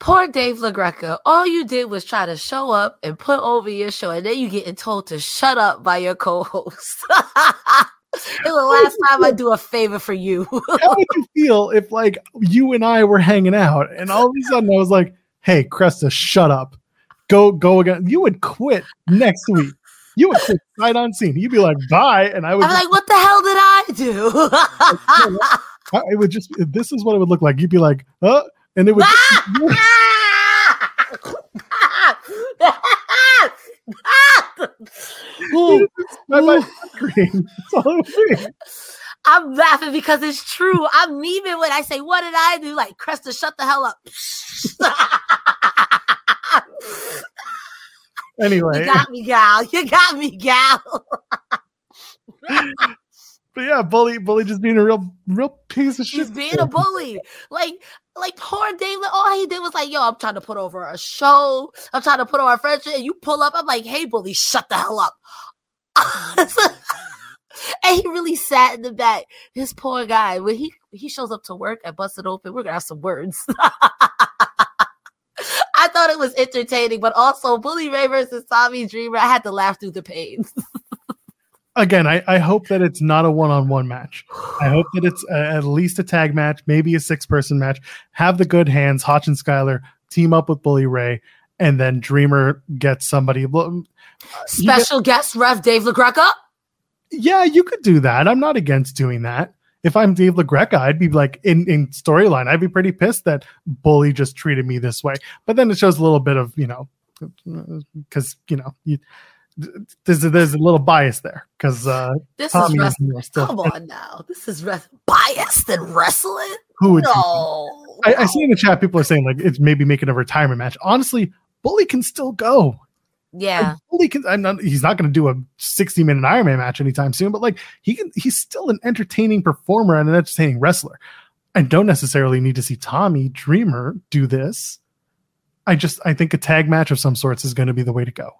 Poor Dave LaGreca. All you did was try to show up and put over your show, and then you getting told to shut up by your co-host. it was the last time I do a favor for you. How would you feel if like you and I were hanging out and all of a sudden I was like, "Hey, Cresta, shut up. Go go again." You would quit next week. You would quit right on scene. You'd be like, "Bye," and I would. I'm just- like, what the hell did I do? I- it would just. This is what it would look like. You'd be like, "Uh," and it would. Ah! my, my screen. That's all it would. I'm laughing because it's true. I'm memeing when I say, "What did I do?" Like, Cresta, shut the hell up. Anyway, you got me, gal. You got me, gal. but yeah, bully, bully, just being a real, real piece of shit. He's being a bully. Like, like poor David. All he did was like, "Yo, I'm trying to put over a show. I'm trying to put over a friendship." And you pull up. I'm like, "Hey, bully, shut the hell up." and he really sat in the back. This poor guy. When he he shows up to work at Busted Open, we're gonna have some words. I thought it was entertaining, but also Bully Ray versus Tommy Dreamer. I had to laugh through the pain. Again, I, I hope that it's not a one-on-one match. I hope that it's a, at least a tag match, maybe a six-person match. Have the good hands, Hotch and Skyler team up with Bully Ray, and then Dreamer gets somebody. well, um, Special guest ref Dave LaGreca. Yeah, you could do that. I'm not against doing that. If I'm Dave LaGreca, I'd be like in, in storyline, I'd be pretty pissed that Bully just treated me this way. But then it shows a little bit of, you know, because, you know, you, there's, a, there's a little bias there because uh, This Tommy is wrestling. still. Come on now. This is res- biased and wrestling? Who would No. I, I see in the chat people are saying like it's maybe making a retirement match. Honestly, Bully can still go. Yeah. Like, Bully can. I'm not, he's not going to do a 60 minute Iron Man match anytime soon, but like he can. He's still an entertaining performer and an entertaining wrestler. I don't necessarily need to see Tommy Dreamer do this. I just I think a tag match of some sorts is going to be the way to go.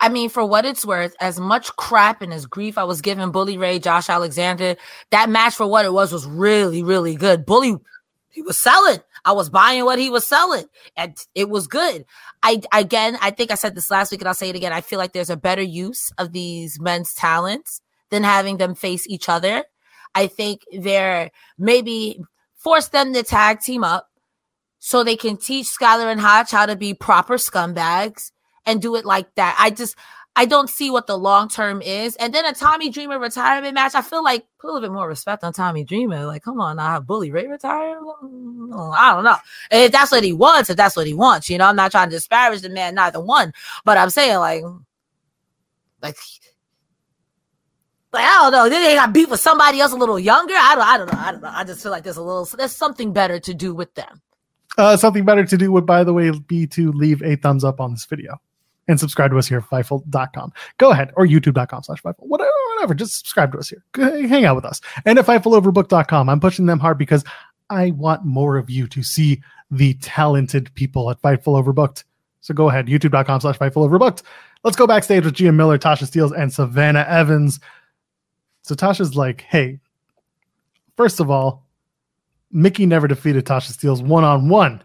I mean, for what it's worth, as much crap and as grief I was giving Bully Ray, Josh Alexander, that match for what it was was really, really good. Bully, he was selling. I was buying what he was selling, and it was good. I again, I think I said this last week, and I'll say it again. I feel like there's a better use of these men's talents than having them face each other. I think they're maybe force them to tag team up so they can teach Skyler and Hotch how to be proper scumbags and do it like that. I just I don't see what the long term is. And then a Tommy Dreamer retirement match. I feel like put a little bit more respect on Tommy Dreamer. Like, come on, now have Bully Ray retire. Mm, I don't know. If that's what he wants, if that's what he wants, you know, I'm not trying to disparage the man, neither one. But I'm saying like, like. Like, I don't know. Then they got beat with somebody else a little younger. I don't. I don't know. I don't know. I just feel like there's a little. There's something better to do with them. Uh, something better to do would, by the way, be to leave a thumbs up on this video and subscribe to us here at Fightful.com. Go ahead, or YouTube.com slash Fightful. Whatever, whatever. Just subscribe to us here. Hang out with us. And at FightfulOverbook.com, I'm pushing them hard because I want more of you to see the talented people at Fightful Overbooked. So go ahead, YouTube.com slash Fightful Overbooked. Let's go backstage with Gia Miller, Tasha Steelz, and Savannah Evans. So Tasha's like, hey, first of all, Mickie never defeated Tasha Steelz one on one.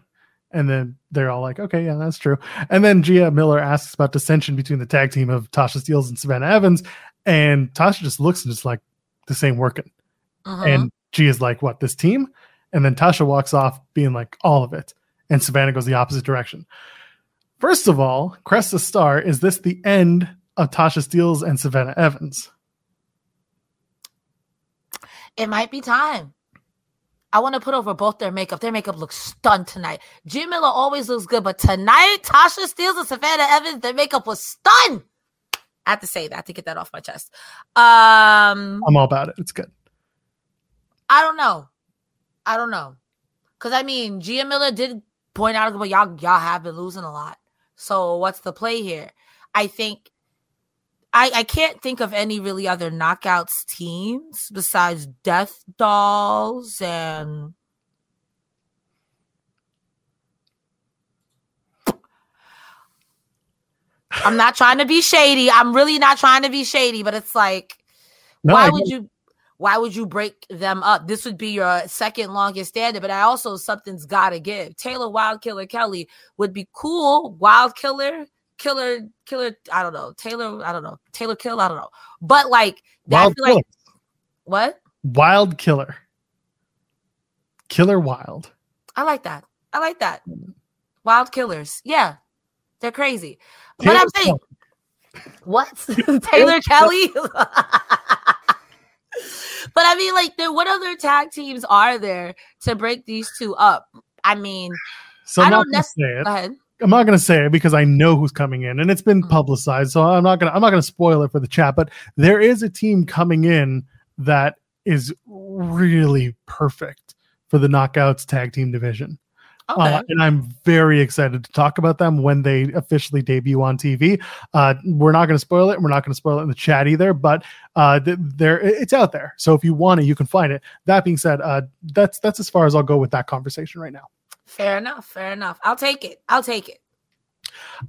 And then they're all like, okay, yeah, that's true. And then Gia Miller asks about dissension between the tag team of Tasha Steelz and Savannah Evans. And Tasha just looks and just like, this ain't working. Mhm. And Gia's like, what, this team? And then Tasha walks off being like, all of it. And Savannah goes the opposite direction. First of all, Cresta Star, is this the end of Tasha Steelz and Savannah Evans? it might be time. I want to put over both their makeup. Their makeup looks stunned tonight. Gia Miller always looks good, but tonight, Tasha Steelz and Savannah Evans, their makeup was stunned. I have to say that to get that off my chest. Um, I'm all about it. It's good. I don't know. I don't know. Cause I mean, Gia Miller did point out, but y'all y'all have been losing a lot. So what's the play here? I think I I can't think of any really other knockouts teams besides Death Dollz and I'm not trying to be shady. I'm really not trying to be shady, but it's like, No, why would you? Why would you break them up? This would be your second longest standing, but I also something's got to give. Taylor Wilde Killer Kelly would be cool. Wild Killer, Killer, Killer. I don't know. Taylor. I don't know. Taylor Kill. I don't know. But like, I Wild feel killer. like what? Wild killer. Killer wild. I like that. I like that. Wild Killers. Yeah, they're crazy. But Taylor I'm saying. What? Taylor Kelly? but I mean, like, there, what other tag teams are there to break these two up? I mean, So I don't gonna nec- say it. go ahead. I'm not going to say it because I know who's coming in, and it's been Mm. publicized. So I'm not going to I'm not going to spoil it for the chat. But there is a team coming in that is really perfect for the knockouts tag team division, Okay. uh, and I'm very excited to talk about them when they officially debut on TV. Uh, we're not going to spoil it. and We're not going to spoil it in the chat either. But uh, th- there it's out there. So if you want it, you can find it. That being said, uh, that's that's as far as I'll go with that conversation right now. Fair enough. Fair enough. I'll take it. I'll take it.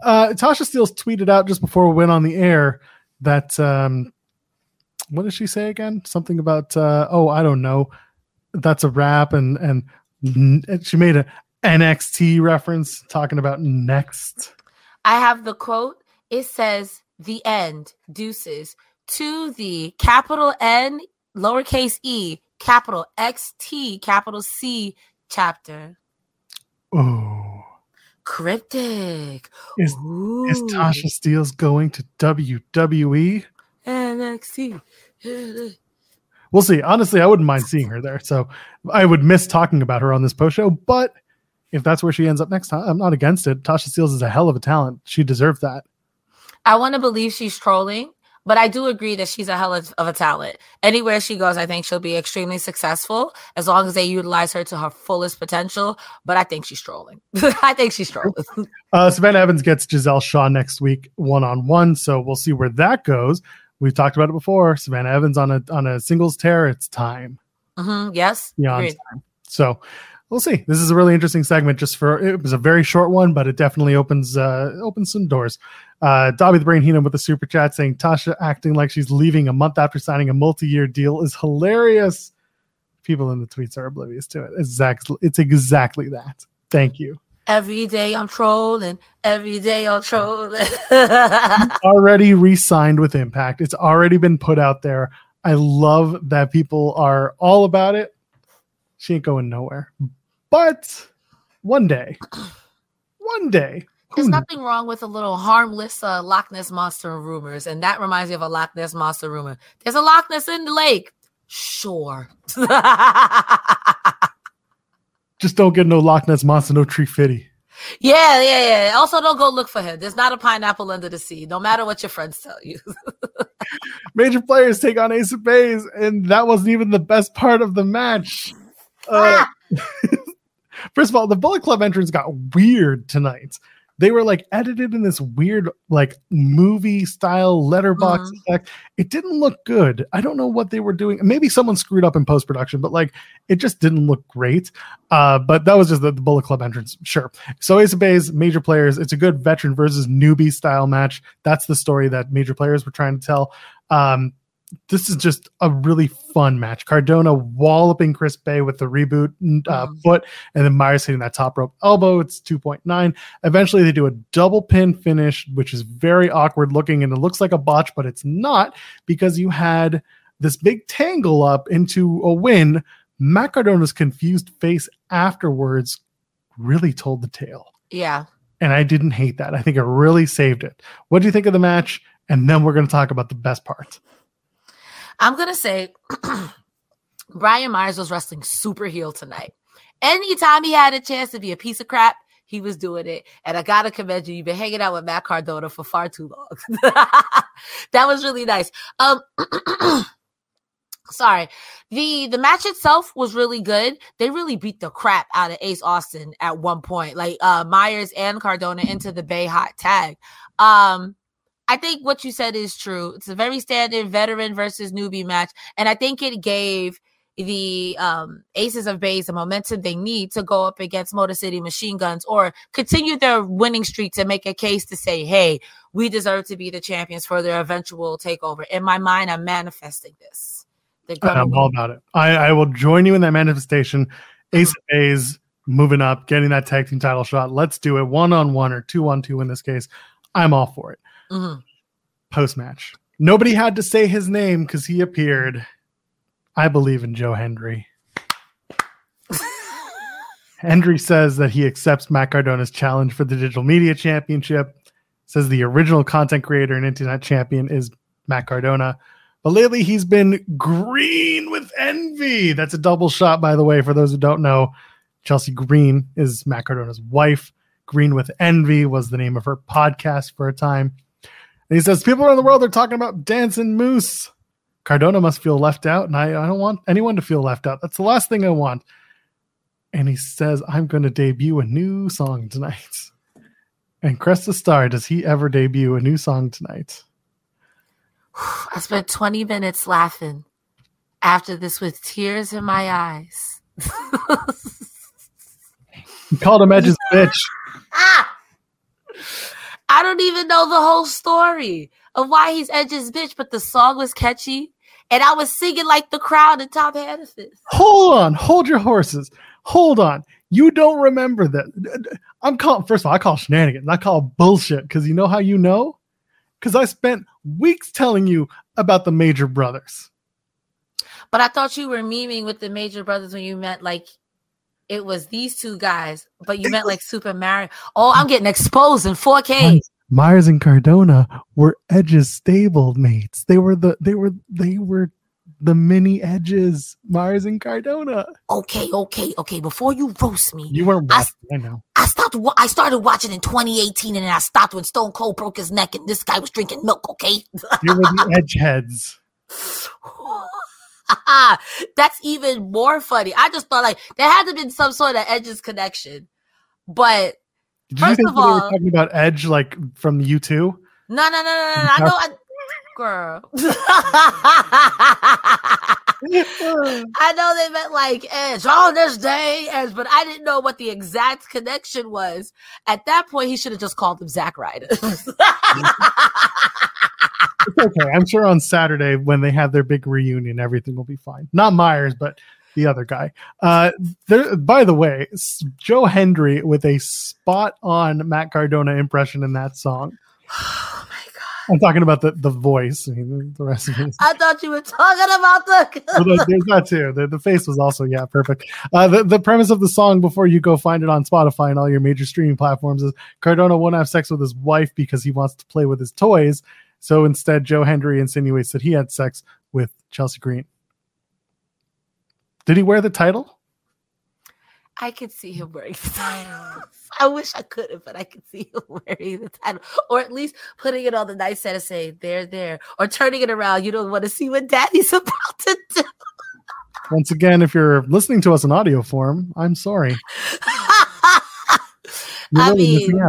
uh, Tasha Steelz tweeted out just before we went on the air that um, what did she say again? Something about uh, oh I don't know. That's a rap and and she made a NXT reference talking about next. I have the quote. It says, the end, deuces, to the capital N, lowercase e, capital X T, capital C chapter. Oh, Cryptic. is is Tasha Steelz going to WWE? NXT. We'll see. Honestly, I wouldn't mind seeing her there. So I would miss talking about her on this post show, but if that's where she ends up next time, I'm not against it. Tasha Steele is a hell of a talent. She deserved that. I want to believe she's trolling, but I do agree that she's a hell of, of a talent. Anywhere she goes, I think she'll be extremely successful as long as they utilize her to her fullest potential. But I think she's trolling. I think she's trolling. Uh, Savannah Evans gets Giselle Shaw next week, one on one. So we'll see where that goes. We've talked about it before. Savannah Evans on a on a singles tear. It's time. hmm Yes. Time. So we'll see. This is a really interesting segment. Just for it was a very short one, but it definitely opens uh opens some doors. Uh, Dobby the Brain Heenan with the super chat saying Tasha acting like she's leaving a month after signing a multi-year deal is hilarious. People in the tweets are oblivious to it. Exactly, it's exactly that. Thank you. Every day I'm trolling. Every day I'm trolling. already re-signed with Impact. It's already been put out there. I love that people are all about it. She ain't going nowhere. But one day, one day, There's nothing wrong with a little harmless uh, Loch Ness monster rumors, and that reminds me of a Loch Ness monster rumor. There's a Loch Ness in the lake. Sure. just don't get no Loch Ness monster, no tree fitty. Yeah, yeah, yeah. Also, don't go look for him. There's not a pineapple under the sea, no matter what your friends tell you. Major players take on Ace of Bays, and that wasn't even the best part of the match. Uh, first of all, the Bullet Club entrance got weird tonight. They were like edited in this weird, like movie style letterbox Mhm. effect. It didn't look good. I don't know what they were doing. Maybe someone screwed up in post production, but like it just didn't look great. Uh, but that was just the, the Bullet Club entrance. Sure. So Ace of Base, major players. It's a good veteran versus newbie style match. That's the story that major players were trying to tell. Um, this is just a really fun match. Cardona walloping Chris Bey with the reboot uh, Mhm. foot, and then Myers hitting that top rope elbow. It's 2.9. Eventually, they do a double pin finish, which is very awkward looking, and it looks like a botch, but it's not because you had this big tangle up into a win. Matt Cardona's confused face afterwards really told the tale yeah. and I didn't hate that. I think it really saved it. What do you think of the match? And then we're going to talk about the best part. I'm gonna say Brian Myers was wrestling super heel tonight. Anytime he had a chance to be a piece of crap, he was doing it. And I gotta commend you. You've been hanging out with Matt Cardona for far too long. that was really nice. Um sorry the the match itself was really good they really beat the crap out of ace austin at one point like uh myers and cardona into the Bey hot tag um i think what you said is true it's a very standard veteran versus newbie match and i think it gave the um, Aces of Base the momentum they need to go up against Motor City Machine Guns or continue their winning streak to make a case to say, hey, we deserve to be the champions for their eventual takeover. In my mind, I'm manifesting this. I'm all about it. I, I, will join you in that manifestation. Ace of Base moving up, getting that tag team title shot. Let's do it one on one or two on two in this case. I'm all for it. Mm-hmm. Post match. Nobody had to say his name because he appeared. I believe in Joe Hendry. Hendry says that he accepts Matt Cardona's challenge for the Digital Media Championship. Says the original content creator and internet champion is Matt Cardona. But lately he's been green with envy. That's a double shot, by the way, for those who don't know. Chelsea Green is Matt Cardona's wife. Green with Envy was the name of her podcast for a time. And he says, People around the world are talking about dancing moose. Cardona must feel left out, and I, I don't want anyone to feel left out. That's the last thing I want. And he says, I'm going to debut a new song tonight. And Cresta Star, does he ever debut a new song tonight? I spent 20 minutes laughing after this with tears in my eyes. you called him Edge's bitch. Ah! I don't even know the whole story of why he's Edge's bitch, but the song was catchy and I was singing like the crowd in Tom Hannifan. Hold on, hold your horses. Hold on. You don't remember that. I'm calling, first of all, I call shenanigans. I call bullshit because you know how you know? Because I spent weeks telling you about the Major Brothers. But I thought you were memeing with the Major Brothers when you meant like it was these two guys, but you meant like Super Mario. Oh, I'm getting exposed in 4K. Myers and Cardona were Edge's stable mates. They were the they were they were the mini edges, Myers and Cardona. Okay, okay, okay. Before you roast me, you weren't watching. I, I know. I stopped. I started watching in 2018, and then I stopped when Stone Cold broke his neck, and this guy was drinking milk. Okay, you were the edge heads. That's even more funny. I just thought like there had to be some sort of edges connection, but did First you of all, we were talking about Edge like from U two? No, no, no, no, no. I know, I, girl. I know they meant like Edge on this day, Edge, but I didn't know what the exact connection was. At that point, he should have just called him Zack Ryder. It's okay. I'm sure on Saturday when they have their big reunion, everything will be fine. Not Myers, but the other guy. Uh, there, by the way, Joe Hendry with a spot on Matt Cardona impression in that song. Oh my god! I'm talking about the, the voice. I mean, the rest of it. I thought you were talking about the. well, there's that too. The, the face was also yeah perfect. Uh, the the premise of the song before you go find it on Spotify and all your major streaming platforms is Cardona won't have sex with his wife because he wants to play with his toys. So instead, Joe Hendry insinuates that he had sex with Chelsea Green. Did he wear the title? I could see him wearing the title. I wish I could have, but I could see him wearing the title, or at least putting it on the nice set and saying "There, there," or turning it around. You don't want to see what Daddy's about to do. Once again, if you're listening to us in audio form, I'm sorry. I mean,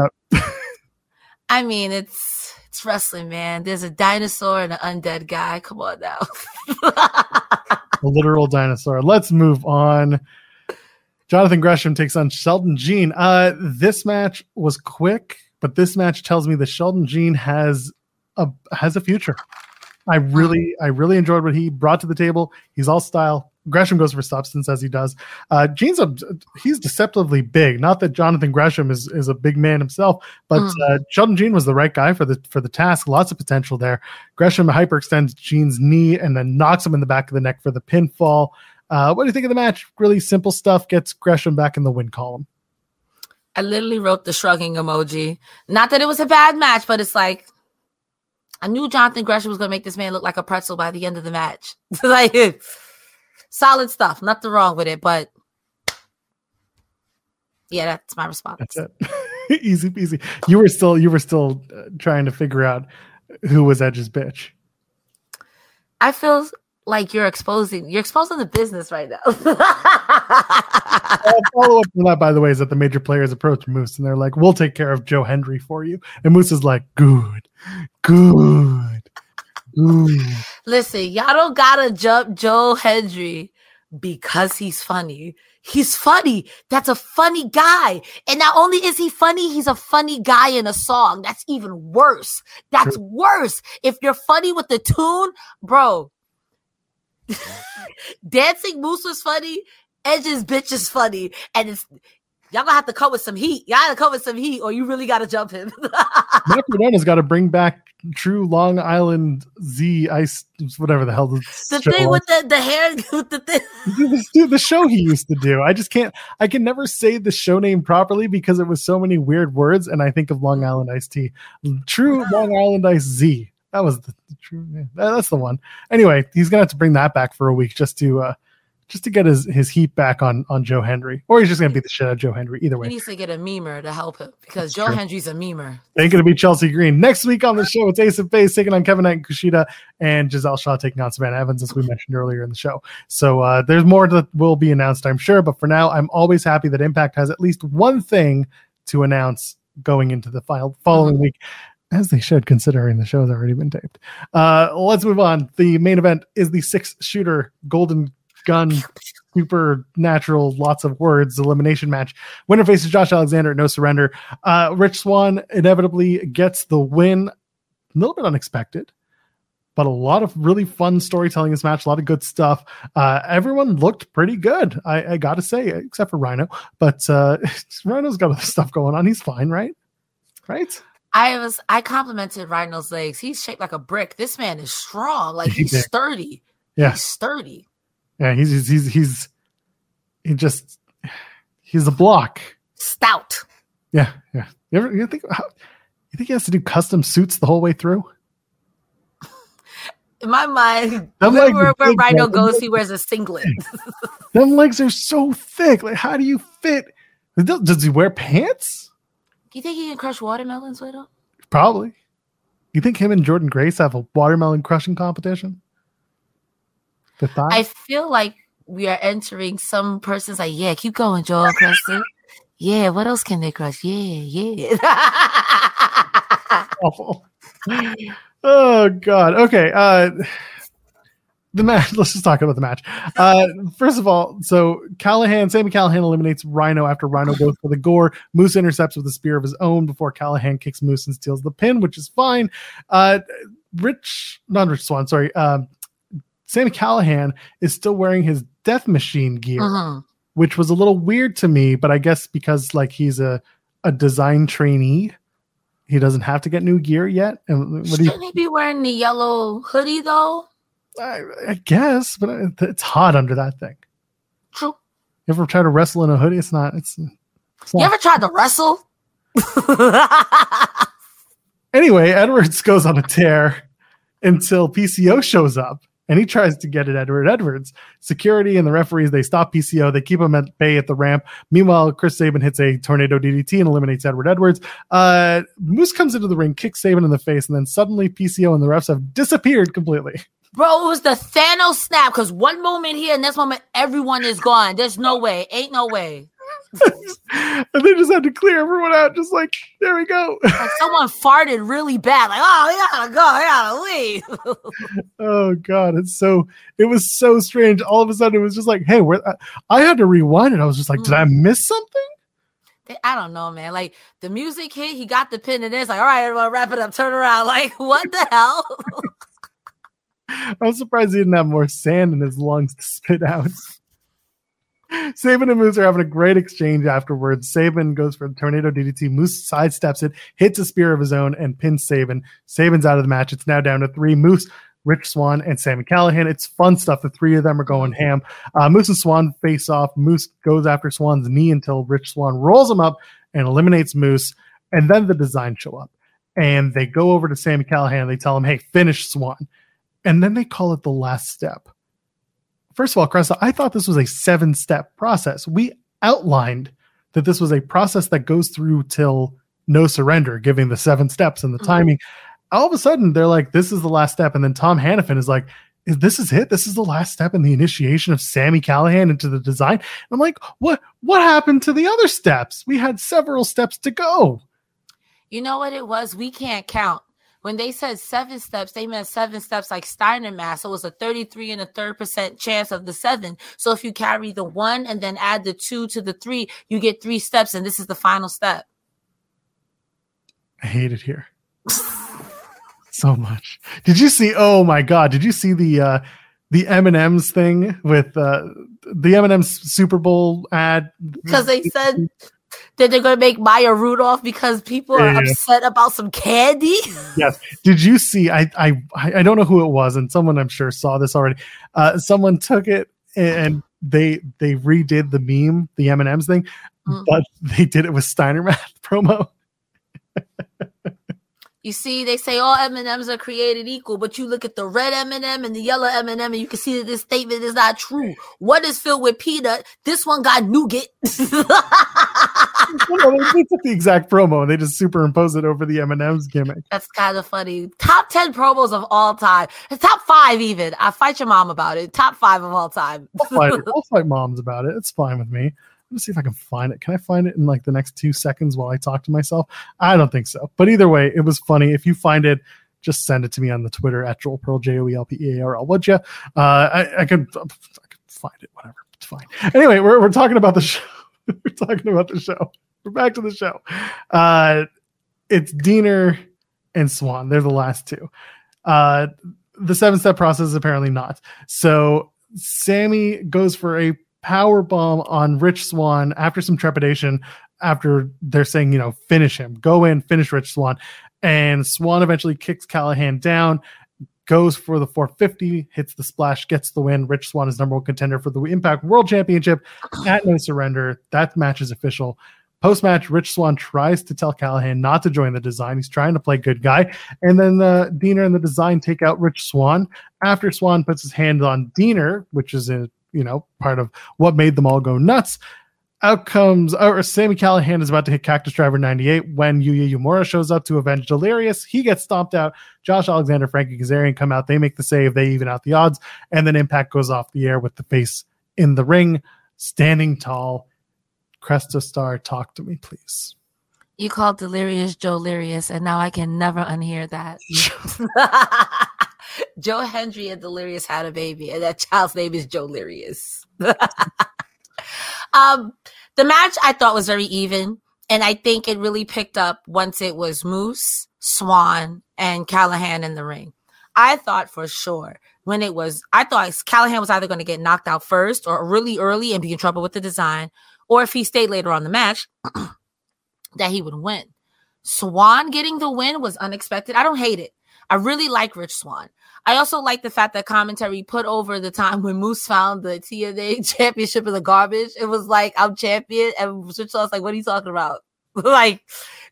I mean, it's it's wrestling, man. There's a dinosaur and an undead guy. Come on now a literal dinosaur. Let's move on. Jonathan Gresham takes on Sheldon Jean. Uh, this match was quick, but this match tells me that Sheldon Jean has a has a future. I really, I really enjoyed what he brought to the table. He's all style. Gresham goes for substance as he does. Uh, Jean's a he's deceptively big. Not that Jonathan Gresham is is a big man himself, but mm. uh, Sheldon Jean was the right guy for the for the task. Lots of potential there. Gresham hyperextends Jean's knee and then knocks him in the back of the neck for the pinfall. Uh, what do you think of the match? Really simple stuff. Gets Gresham back in the win column. I literally wrote the shrugging emoji. Not that it was a bad match, but it's like I knew Jonathan Gresham was going to make this man look like a pretzel by the end of the match. like solid stuff, nothing wrong with it, but Yeah, that's my response. That's it. Easy peasy. You were still you were still uh, trying to figure out who was Edge's bitch. I feel like you're exposing you're exposing the business right now. follow up on that, by the way, is that the major players approach Moose and they're like, "We'll take care of Joe Hendry for you," and Moose is like, "Good, good, good." Listen, y'all don't gotta jump Joe Hendry because he's funny. He's funny. That's a funny guy. And not only is he funny, he's a funny guy in a song. That's even worse. That's worse. If you're funny with the tune, bro. Dancing Moose was funny. Edge's bitch is funny. And it's y'all gonna have to come with some heat. Y'all gotta come with some heat, or you really gotta jump him. Matt Cardona's got to bring back true Long Island Z ice, whatever the hell the thing was. with the the hair with the thing. Dude, the show he used to do. I just can't. I can never say the show name properly because it was so many weird words, and I think of Long Island Ice Tea. True Long Island Ice Z. That was the, the true. That's the one. Anyway, he's gonna have to bring that back for a week just to. uh just to get his, his heat back on on Joe Hendry, or he's just gonna beat the shit out of Joe Hendry. Either way, he needs to get a memer to help him because That's Joe true. Hendry's a memer. Ain't gonna be Chelsea Green next week on the show. It's Ace of Base taking on Kevin Knight and Kushida, and Giselle Shaw taking on Savannah Evans, as we mentioned earlier in the show. So uh, there's more that will be announced, I'm sure. But for now, I'm always happy that Impact has at least one thing to announce going into the final following mm-hmm. week as they should, considering the show's already been taped. Uh, let's move on. The main event is the six shooter Golden gun supernatural lots of words elimination match winner faces josh alexander no surrender uh rich Swann inevitably gets the win a little bit unexpected but a lot of really fun storytelling in this match a lot of good stuff uh everyone looked pretty good i, I gotta say except for rhino but uh rhino's got other stuff going on he's fine right right I was I complimented Rhino's legs. He's shaped like a brick. This man is strong. Like he's sturdy. Yeah. He's sturdy. Yeah, he's he's he's, he's he just he's a block. Stout. Yeah, yeah. You ever you think how, you think he has to do custom suits the whole way through? In my mind, where, where Rhino goes, he wears a singlet. them legs are so thick. Like, how do you fit? Does, he wear pants? Do you think he can crush watermelons them? Probably. You think him and Jordynne Grace have a watermelon crushing competition? The thigh? I feel like we are entering some person's like, yeah, keep going, Joel Creston. Yeah, what else can they crush? Yeah, yeah. Awful. Oh God. Okay. Uh the match. Let's just talk about the match. Uh, first of all, so Callihan, Sami Callihan eliminates Rhino after Rhino goes for the gore. Moose intercepts with a spear of his own before Callihan kicks Moose and steals the pin, which is fine. Uh, Rich, not Rich Swann, sorry. Uh, Sami Callihan is still wearing his Death Machine gear, uh-huh. which was a little weird to me, but I guess because like he's a a design trainee, he doesn't have to get new gear yet. And what Shouldn't he be wearing the yellow hoodie though? I, I guess, but it's hot under that thing. True. You ever try to wrestle in a hoodie? It's not. It's. it's not. You ever tried to wrestle? anyway, Edwards goes on a tear until PCO shows up and he tries to get at Eddie Edwards. Security and the referees they stop PCO. They keep him at bay at the ramp. Meanwhile, Chris Sabin hits a tornado DDT and eliminates Eddie Edwards. Uh, Moose comes into the ring, kicks Sabin in the face, and then suddenly PCO and the refs have disappeared completely. Bro, it was the Thanos snap because one moment here and next moment everyone is gone. There's no way. Ain't no way. and they just had to clear everyone out, just like there we go. Like someone farted really bad, like oh, we gotta go, I gotta leave. oh god, it's so it was so strange. All of a sudden, it was just like, hey, where? I had to rewind it. I was just like, mm. did I mm. miss something? I don't know, man. Like the music hit, he got the pin, and it's like, all right, everyone, wrap it up, turn around. Like, what the hell? I'm surprised he didn't have more sand in his lungs to spit out. Sabin and Moose are having a great exchange afterwards. Sabin goes for a tornado DDT. Moose sidesteps it, hits a spear of his own, and pins Sabin. Sabin's out of the match. It's now down to three. Moose, Rich Swann, and Sami Callihan. It's fun stuff. The three of them are going ham. Uh, Moose and Swann face off. Moose goes after Swann's knee until Rich Swann rolls him up and eliminates Moose. And then the design show up. And they go over to Sami Callihan. They tell him, hey, finish Swann. And then they call it the last step first of all, Cresta, I thought this was a seven step process. We outlined that this was a process that goes through till no surrender, giving the seven steps and the Mhm. timing. All of a sudden, they're like, "This is the last step," and then Tom Hannifan is like, this is it? This is the last step in the initiation of Sami Callihan into the design." And I'm like, "What? What happened to the other steps? We had several steps to go." You know what it was? We can't count. When they said seven steps, they meant seven steps like Steiner math. So it was a 33 and a third percent chance of the seven. So if you carry the one and then add the two to the three, you get three steps, and this is the final step. I hate it here so much. Did you see? Oh my god! Did you see the uh the M and M's thing with uh the M and M's Super Bowl ad? Because they said that they're going to make Maya Rudolph because people are Yeah. upset about some candy. yes. Did you see? I I I don't know who it was, and someone I'm sure saw this already. Uh, someone took it and they they redid the meme, the M and M's thing, Mm. but they did it with Steiner Math promo. You see, they say all M and M's are created equal, but you look at the red M and m and the yellow M and m and you can see that this statement is not true. One is filled with peanut. This one got nougat. No, they, took the exact promo and they just superimposed it over the M and M's gimmick. That's kind of funny. Top ten promos of all time. Top five, even. I fight your mom about it. Top five of all time. I'll fight, I'll fight moms about it. It's fine with me. Me see if I can find it. Can I find it in like the next two seconds while I talk to myself? I don't think so. But either way, it was funny. If you find it, just send it to me on the Twitter at Joel Pearl J O E L P E A R L. Would you? Uh, I, I could I find it. Whatever. It's fine. Anyway, we're we're talking about the show. we're talking about the show. We're back to the show. Uh, it's Deaner and Swann. They're the last two. Uh, the seven step process is apparently not. So Sami goes for a power bomb on Rich Swann after some trepidation. After they're saying, you know, finish him, go in, finish Rich Swann, and Swann eventually kicks Callihan down, goes for the 450, hits the splash, gets the win. Rich Swann is number one contender for the Impact World Championship at No Surrender. That match is official. Post match, Rich Swann tries to tell Callihan not to join the design. He's trying to play good guy. And then uh, Deaner and the design take out Rich Swann. After Swann puts his hand on Deaner, which is a you know part of what made them all go nuts. Out comes, or Sami Callihan is about to hit Cactus Driver 98 when Yuya Uemura shows up to avenge Delirious. He gets stomped out. Josh Alexander, Frankie Kazarian come out. They make the save. They even out the odds. And then Impact goes off the air with the face in the ring, standing tall. Cresta Star, talk to me, please. You called Delirious Joe Lirius, and now I can never unhear that. Joe Hendry and Delirious had a baby, and that child's name is Joe Lirius. um, the match I thought was very even, and I think it really picked up once it was Moose, Swann, and Callihan in the ring. I thought for sure when it was, I thought Callihan was either going to get knocked out first or really early and be in trouble with the design, or if he stayed later on the match, that he would win. Swann getting the win was unexpected. I don't hate it. I really like Rich Swann. I also like the fact that commentary put over the time when Moose found the TNA championship in the garbage. It was like, I'm champion. And Rich Swann's like, what are you talking about? like,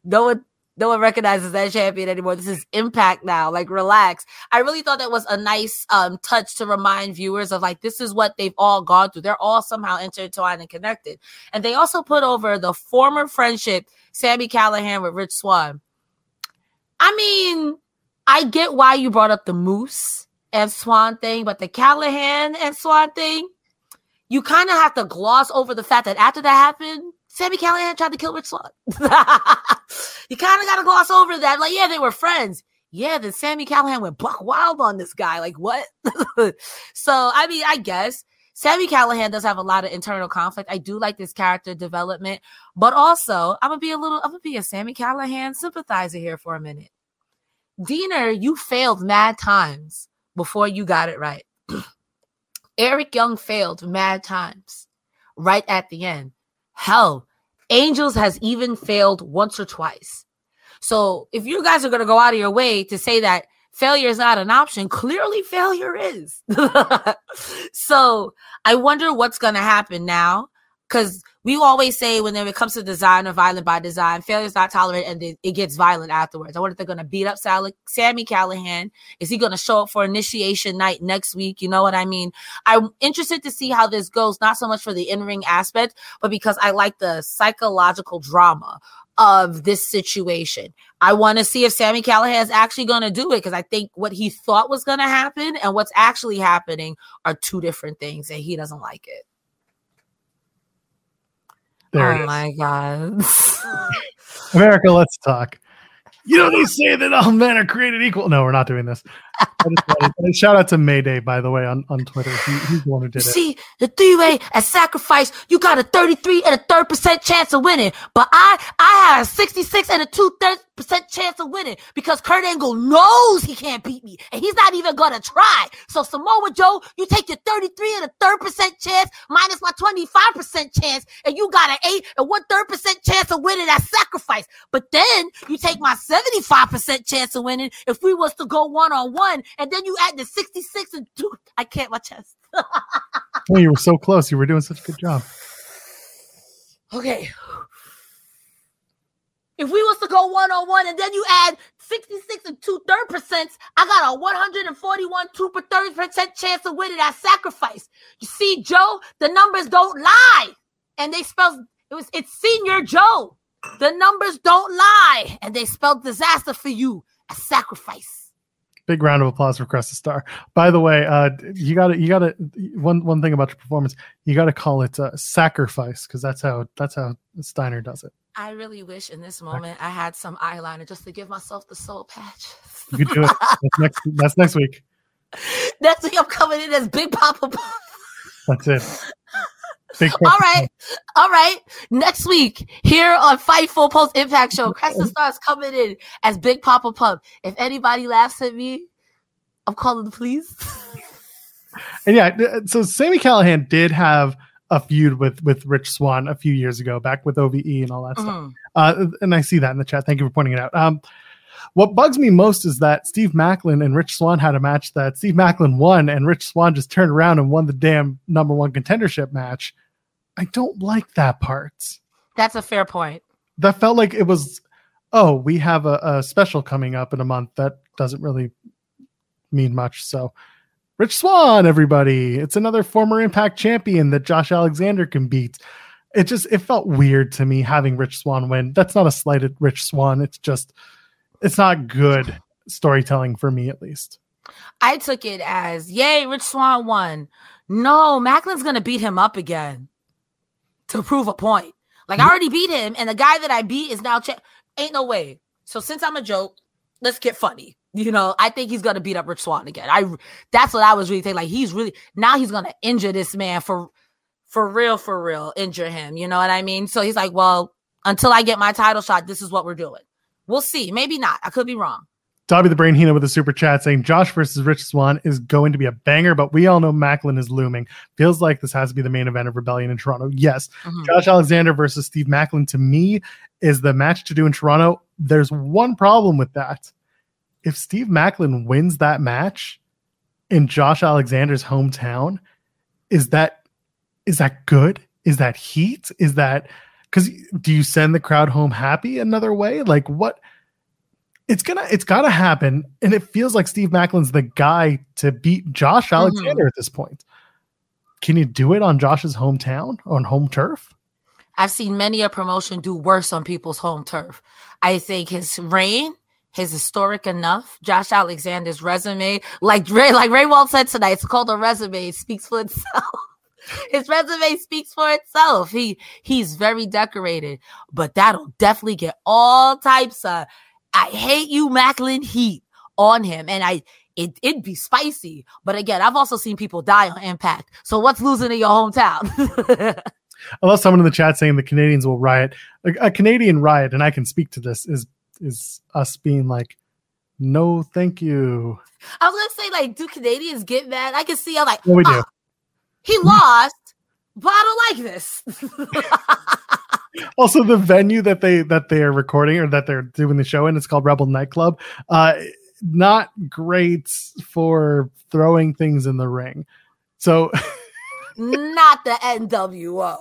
no one no one recognizes that champion anymore. This is impact now. Like, relax. I really thought that was a nice um touch to remind viewers of like this is what they've all gone through. They're all somehow intertwined and connected. And they also put over the former friendship Sami Callihan with Rich Swann. I mean, I get why you brought up the Moose and Swann thing, but the Callihan and Swann thing, you kind of have to gloss over the fact that after that happened, Sami Callihan tried to kill Rich Swann. you kind of got to gloss over that. Like, yeah, they were friends. Yeah, then Sami Callihan went buck wild on this guy. Like, what? so, I mean, I guess Sami Callihan does have a lot of internal conflict. I do like this character development, but also I'm gonna be a little, I'm gonna be a Sami Callihan sympathizer here for a minute. Deaner, you failed mad times before you got it right. Eric Young failed mad times right at the end. Hell, Angels has even failed once or twice. So if you guys are going to go out of your way to say that failure is not an option, clearly failure is. so I wonder what's going to happen now. because we always say when it comes to design or violent by design, failure is not tolerated and it, gets violent afterwards. I wonder if they're going to beat up Sally, Sami Callihan. Is he going to show up for initiation night next week? You know what I mean? I'm interested to see how this goes, not so much for the in ring aspect, but because I like the psychological drama of this situation. I want to see if Sami Callihan is actually going to do it because I think what he thought was going to happen and what's actually happening are two different things, and he doesn't like it. There oh my god. America, let's talk. You know, they say that all men are created equal. No, we're not doing this. Shout out to Mayday, by the way, on, on Twitter. He, he's the one who did it. See, the three way at sacrifice, you got a 33 and a third percent chance of winning. But I I have a 66 and a two third percent chance of winning because Kurt Angle knows he can't beat me and he's not even gonna try. So Samoa Joe, you take your 33 and a third percent chance minus my 25% chance, and you got an eight and one third percent chance of winning at sacrifice. But then you take my 75% chance of winning if we was to go one on one, and then you add the 66 and two. I can't my chest. oh, you were so close. You were doing such a good job. Okay. If we was to go one on one and then you add 66 and two third percent, I got a 141 two per 30 percent chance of winning that sacrifice. You see, Joe, the numbers don't lie. And they spell it was it's senior Joe. The numbers don't lie. And they spelled disaster for you. A sacrifice. Big round of applause for Crest Star. By the way, uh, you got to you got to one one thing about your performance, you got to call it a sacrifice because that's how that's how Steiner does it. I really wish in this moment I had some eyeliner just to give myself the soul patch. You could do it. That's next. That's next week. Next week I'm coming in as Big Papa. That's it. All right, all right. Next week here on Fightful Post Impact Show, Crescent Stars coming in as Big Papa Pump. If anybody laughs at me, I'm calling the police. and yeah, so Sami Callihan did have a feud with with Rich Swann a few years ago, back with OVE and all that mm-hmm. stuff. Uh, and I see that in the chat. Thank you for pointing it out. Um, what bugs me most is that Steve Maclin and Rich Swann had a match that Steve Maclin won, and Rich Swann just turned around and won the damn number one contendership match. I don't like that part. That's a fair point. That felt like it was, oh, we have a, a special coming up in a month that doesn't really mean much. So Rich Swann, everybody. It's another former Impact champion that Josh Alexander can beat. It just it felt weird to me having Rich Swann win. That's not a slight at Rich Swann. It's just it's not good storytelling for me at least. I took it as yay, Rich Swann won. No, Maclin's gonna beat him up again to prove a point. Like I already beat him, and the guy that I beat is now check. Ain't no way. So since I'm a joke, let's get funny. You know, I think he's gonna beat up Rich Swann again. I that's what I was really thinking. Like he's really now he's gonna injure this man for for real, for real, injure him. You know what I mean? So he's like, well, until I get my title shot, this is what we're doing. We'll see. Maybe not. I could be wrong. Dobby the Brain Hina with a super chat saying Josh versus Rich Swann is going to be a banger, but we all know Maclin is looming. Feels like this has to be the main event of Rebellion in Toronto. Yes, mm-hmm. Josh Alexander versus Steve Maclin to me is the match to do in Toronto. There's one problem with that if Steve Maclin wins that match in Josh Alexander's hometown, is that is that good? Is that heat? Is that because do you send the crowd home happy another way? Like what? It's gonna it's gotta happen, and it feels like Steve Maclin's the guy to beat Josh mm-hmm. Alexander mm-hmm. at this point. Can you do it on Josh's hometown on home turf? I've seen many a promotion do worse on people's home turf. I think his reign his historic enough. Josh Alexander's resume, like Ray, like Ray Walt said tonight, it's called a resume. It speaks for itself. His resume speaks for itself. He he's very decorated, but that'll definitely get all types of I hate you, Maclin heat on him. And I it, it'd be spicy. But again, I've also seen people die on impact. So what's losing in your hometown? I love someone in the chat saying the Canadians will riot. A, a Canadian riot, and I can speak to this, is is us being like, no, thank you. I was gonna say, like, do Canadians get mad? I can see. I'm like, we do. Oh, he lost, but I don't like this. also, the venue that they that they are recording or that they're doing the show in, it's called Rebel Nightclub. Uh, not great for throwing things in the ring. So not the NWO.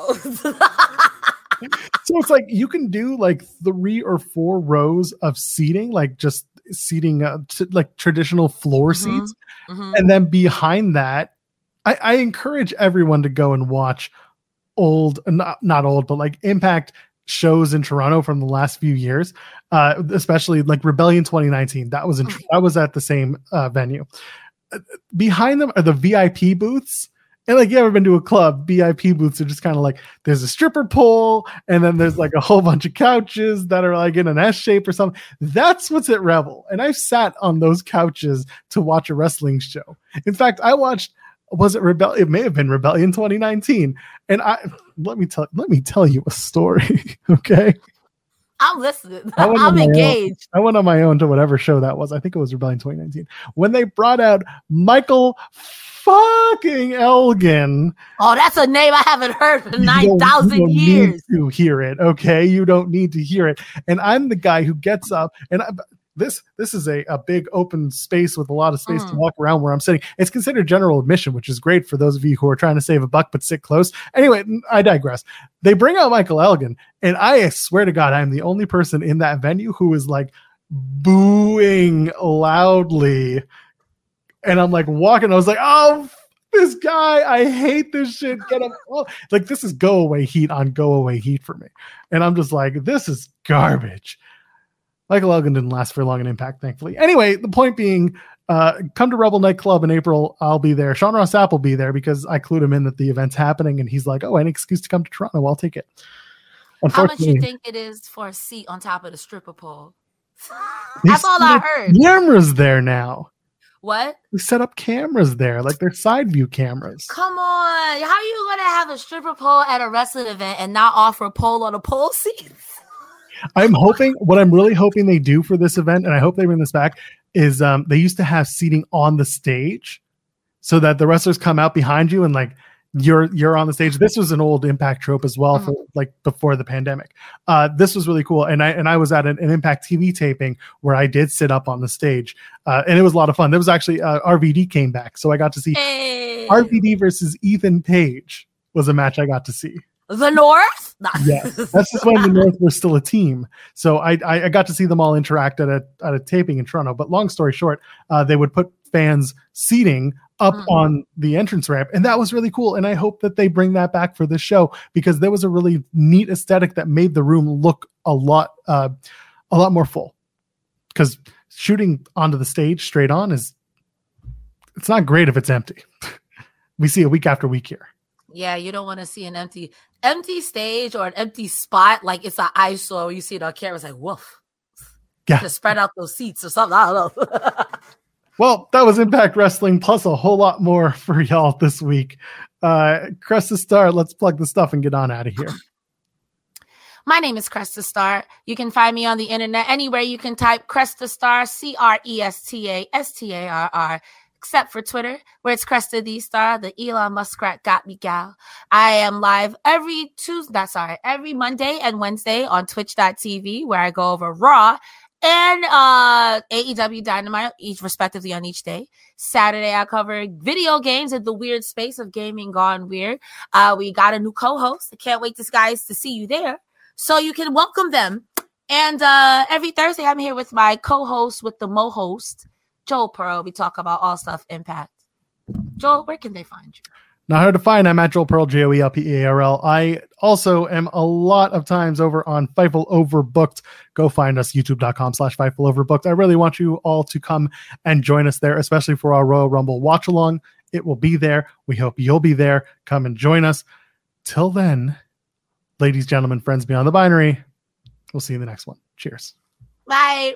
so it's like you can do like three or four rows of seating, like just seating, uh, t- like traditional floor Mhm. seats, Mhm. and then behind that, I, I encourage everyone to go and watch old, not not old, but like Impact shows in Toronto from the last few years, uh, especially like Rebellion 2019. That was in that was at the same uh, venue. Uh, Behind them are the VIP booths. And like you ever been to a club, VIP booths are just kind of like there's a stripper pole, and then there's like a whole bunch of couches that are like in an S shape or something. That's what's at Rebel. And I've sat on those couches to watch a wrestling show. In fact, I watched was it Rebel? It may have been Rebellion 2019. And I let me tell let me tell you a story. okay. I'm listening. I went on I'm my own. engaged. I went on my own to whatever show that was. I think it was Rebellion 2019. When they brought out Michael fucking Elgin. Oh, that's a name I haven't heard you don't- you years. Need to hear it, okay? You don't need to hear it. And I'm the guy who gets up and I, this this is a, a big open space with a lot of space to Mhm. walk around where I'm sitting. It's considered general admission, which is great for those of you who are trying to save a buck but sit close. Anyway, I digress. They bring out Michael Elgin, and I swear to God, I'm the only person in that venue who is like booing loudly. And I'm like walking, I was like, oh this guy, I hate this shit. Get him. off." Like this is go away heat on go away heat for me. And I'm just like, this is garbage. Michael Elgin didn't last for long in Impact, thankfully. Anyway, the point being, uh, come to Rebel Nightclub in April. I'll be there. Sean Ross Sapp will be there because I clued him in that the event's happening, and he's like, "Oh, any excuse to come to Toronto, I'll take it." How much you think it is for a seat on top of the stripper pole? That's all I heard. Cameras there now. What? They set up cameras there, like they're side view cameras. Come on. How are you gonna have a stripper pole at a wrestling event and not offer a pole on a pole seat? I'm hoping what I'm really hoping they do for this event, and I hope they bring this back, is um, they used to have seating on the stage so that the wrestlers come out behind you and like you're you're on the stage. This was an old impact trope as well for like before the pandemic. Uh, this was really cool. And I and I was at an, an impact TV taping where I did sit up on the stage. Uh, and it was a lot of fun. There was actually uh, RVD came back. So I got to see Hey. RVD versus Ethan Page was a match I got to see. The North? Yeah, That's just when the North were still a team. So I, I I got to see them all interact at a at a taping in Toronto. But long story short, uh, they would put fans seating up Mhm. on the entrance ramp, and that was really cool. And I hope that they bring that back for this show because there was a really neat aesthetic that made the room look a lot uh, a lot more full. Because shooting onto the stage straight on is it's not great if it's empty. we see it week after week here. Yeah, you don't want to see an empty empty stage or an empty spot like it's an eyesore. You see it on camera, it's like woof. Yeah. Just spread out those seats or something. I don't know. Well, that was Impact Wrestling plus a whole lot more for y'all this week. Uh, Cresta Star, let's plug the stuff and get on out of here. My name is Cresta Star. You can find me on the internet anywhere you can type Cresta Star, C R E S T A S T A R R, except for Twitter, where it's Cresta the Star, the Elon Muskrat got me gal. I am live every Tuesday, sorry, every Monday and Wednesday on twitch.tv, where I go over Raw and uh AEW Dynamite, each respectively on each day. Saturday, I cover video games in the weird space of gaming gone weird. Uh, we got a new co-host. I can't wait, guys, to see you there so you can welcome them. And uh every Thursday, I'm here with my co-host, with the mo host, Joel Pearl. We talk about all stuff impact. Joel, where can they find you? Not hard to find. I'm at Joel Pearl, J O E L P E A R L. I also am a lot of times over on Fightful Overbooked. Go find us, youtube.com slash Fightful Overbooked. I really want you all to come and join us there, especially for our Royal Rumble watch along. It will be there. We hope you'll be there. Come and join us. Till then, ladies, gentlemen, friends beyond the binary, we'll see you in the next one. Cheers. Bye.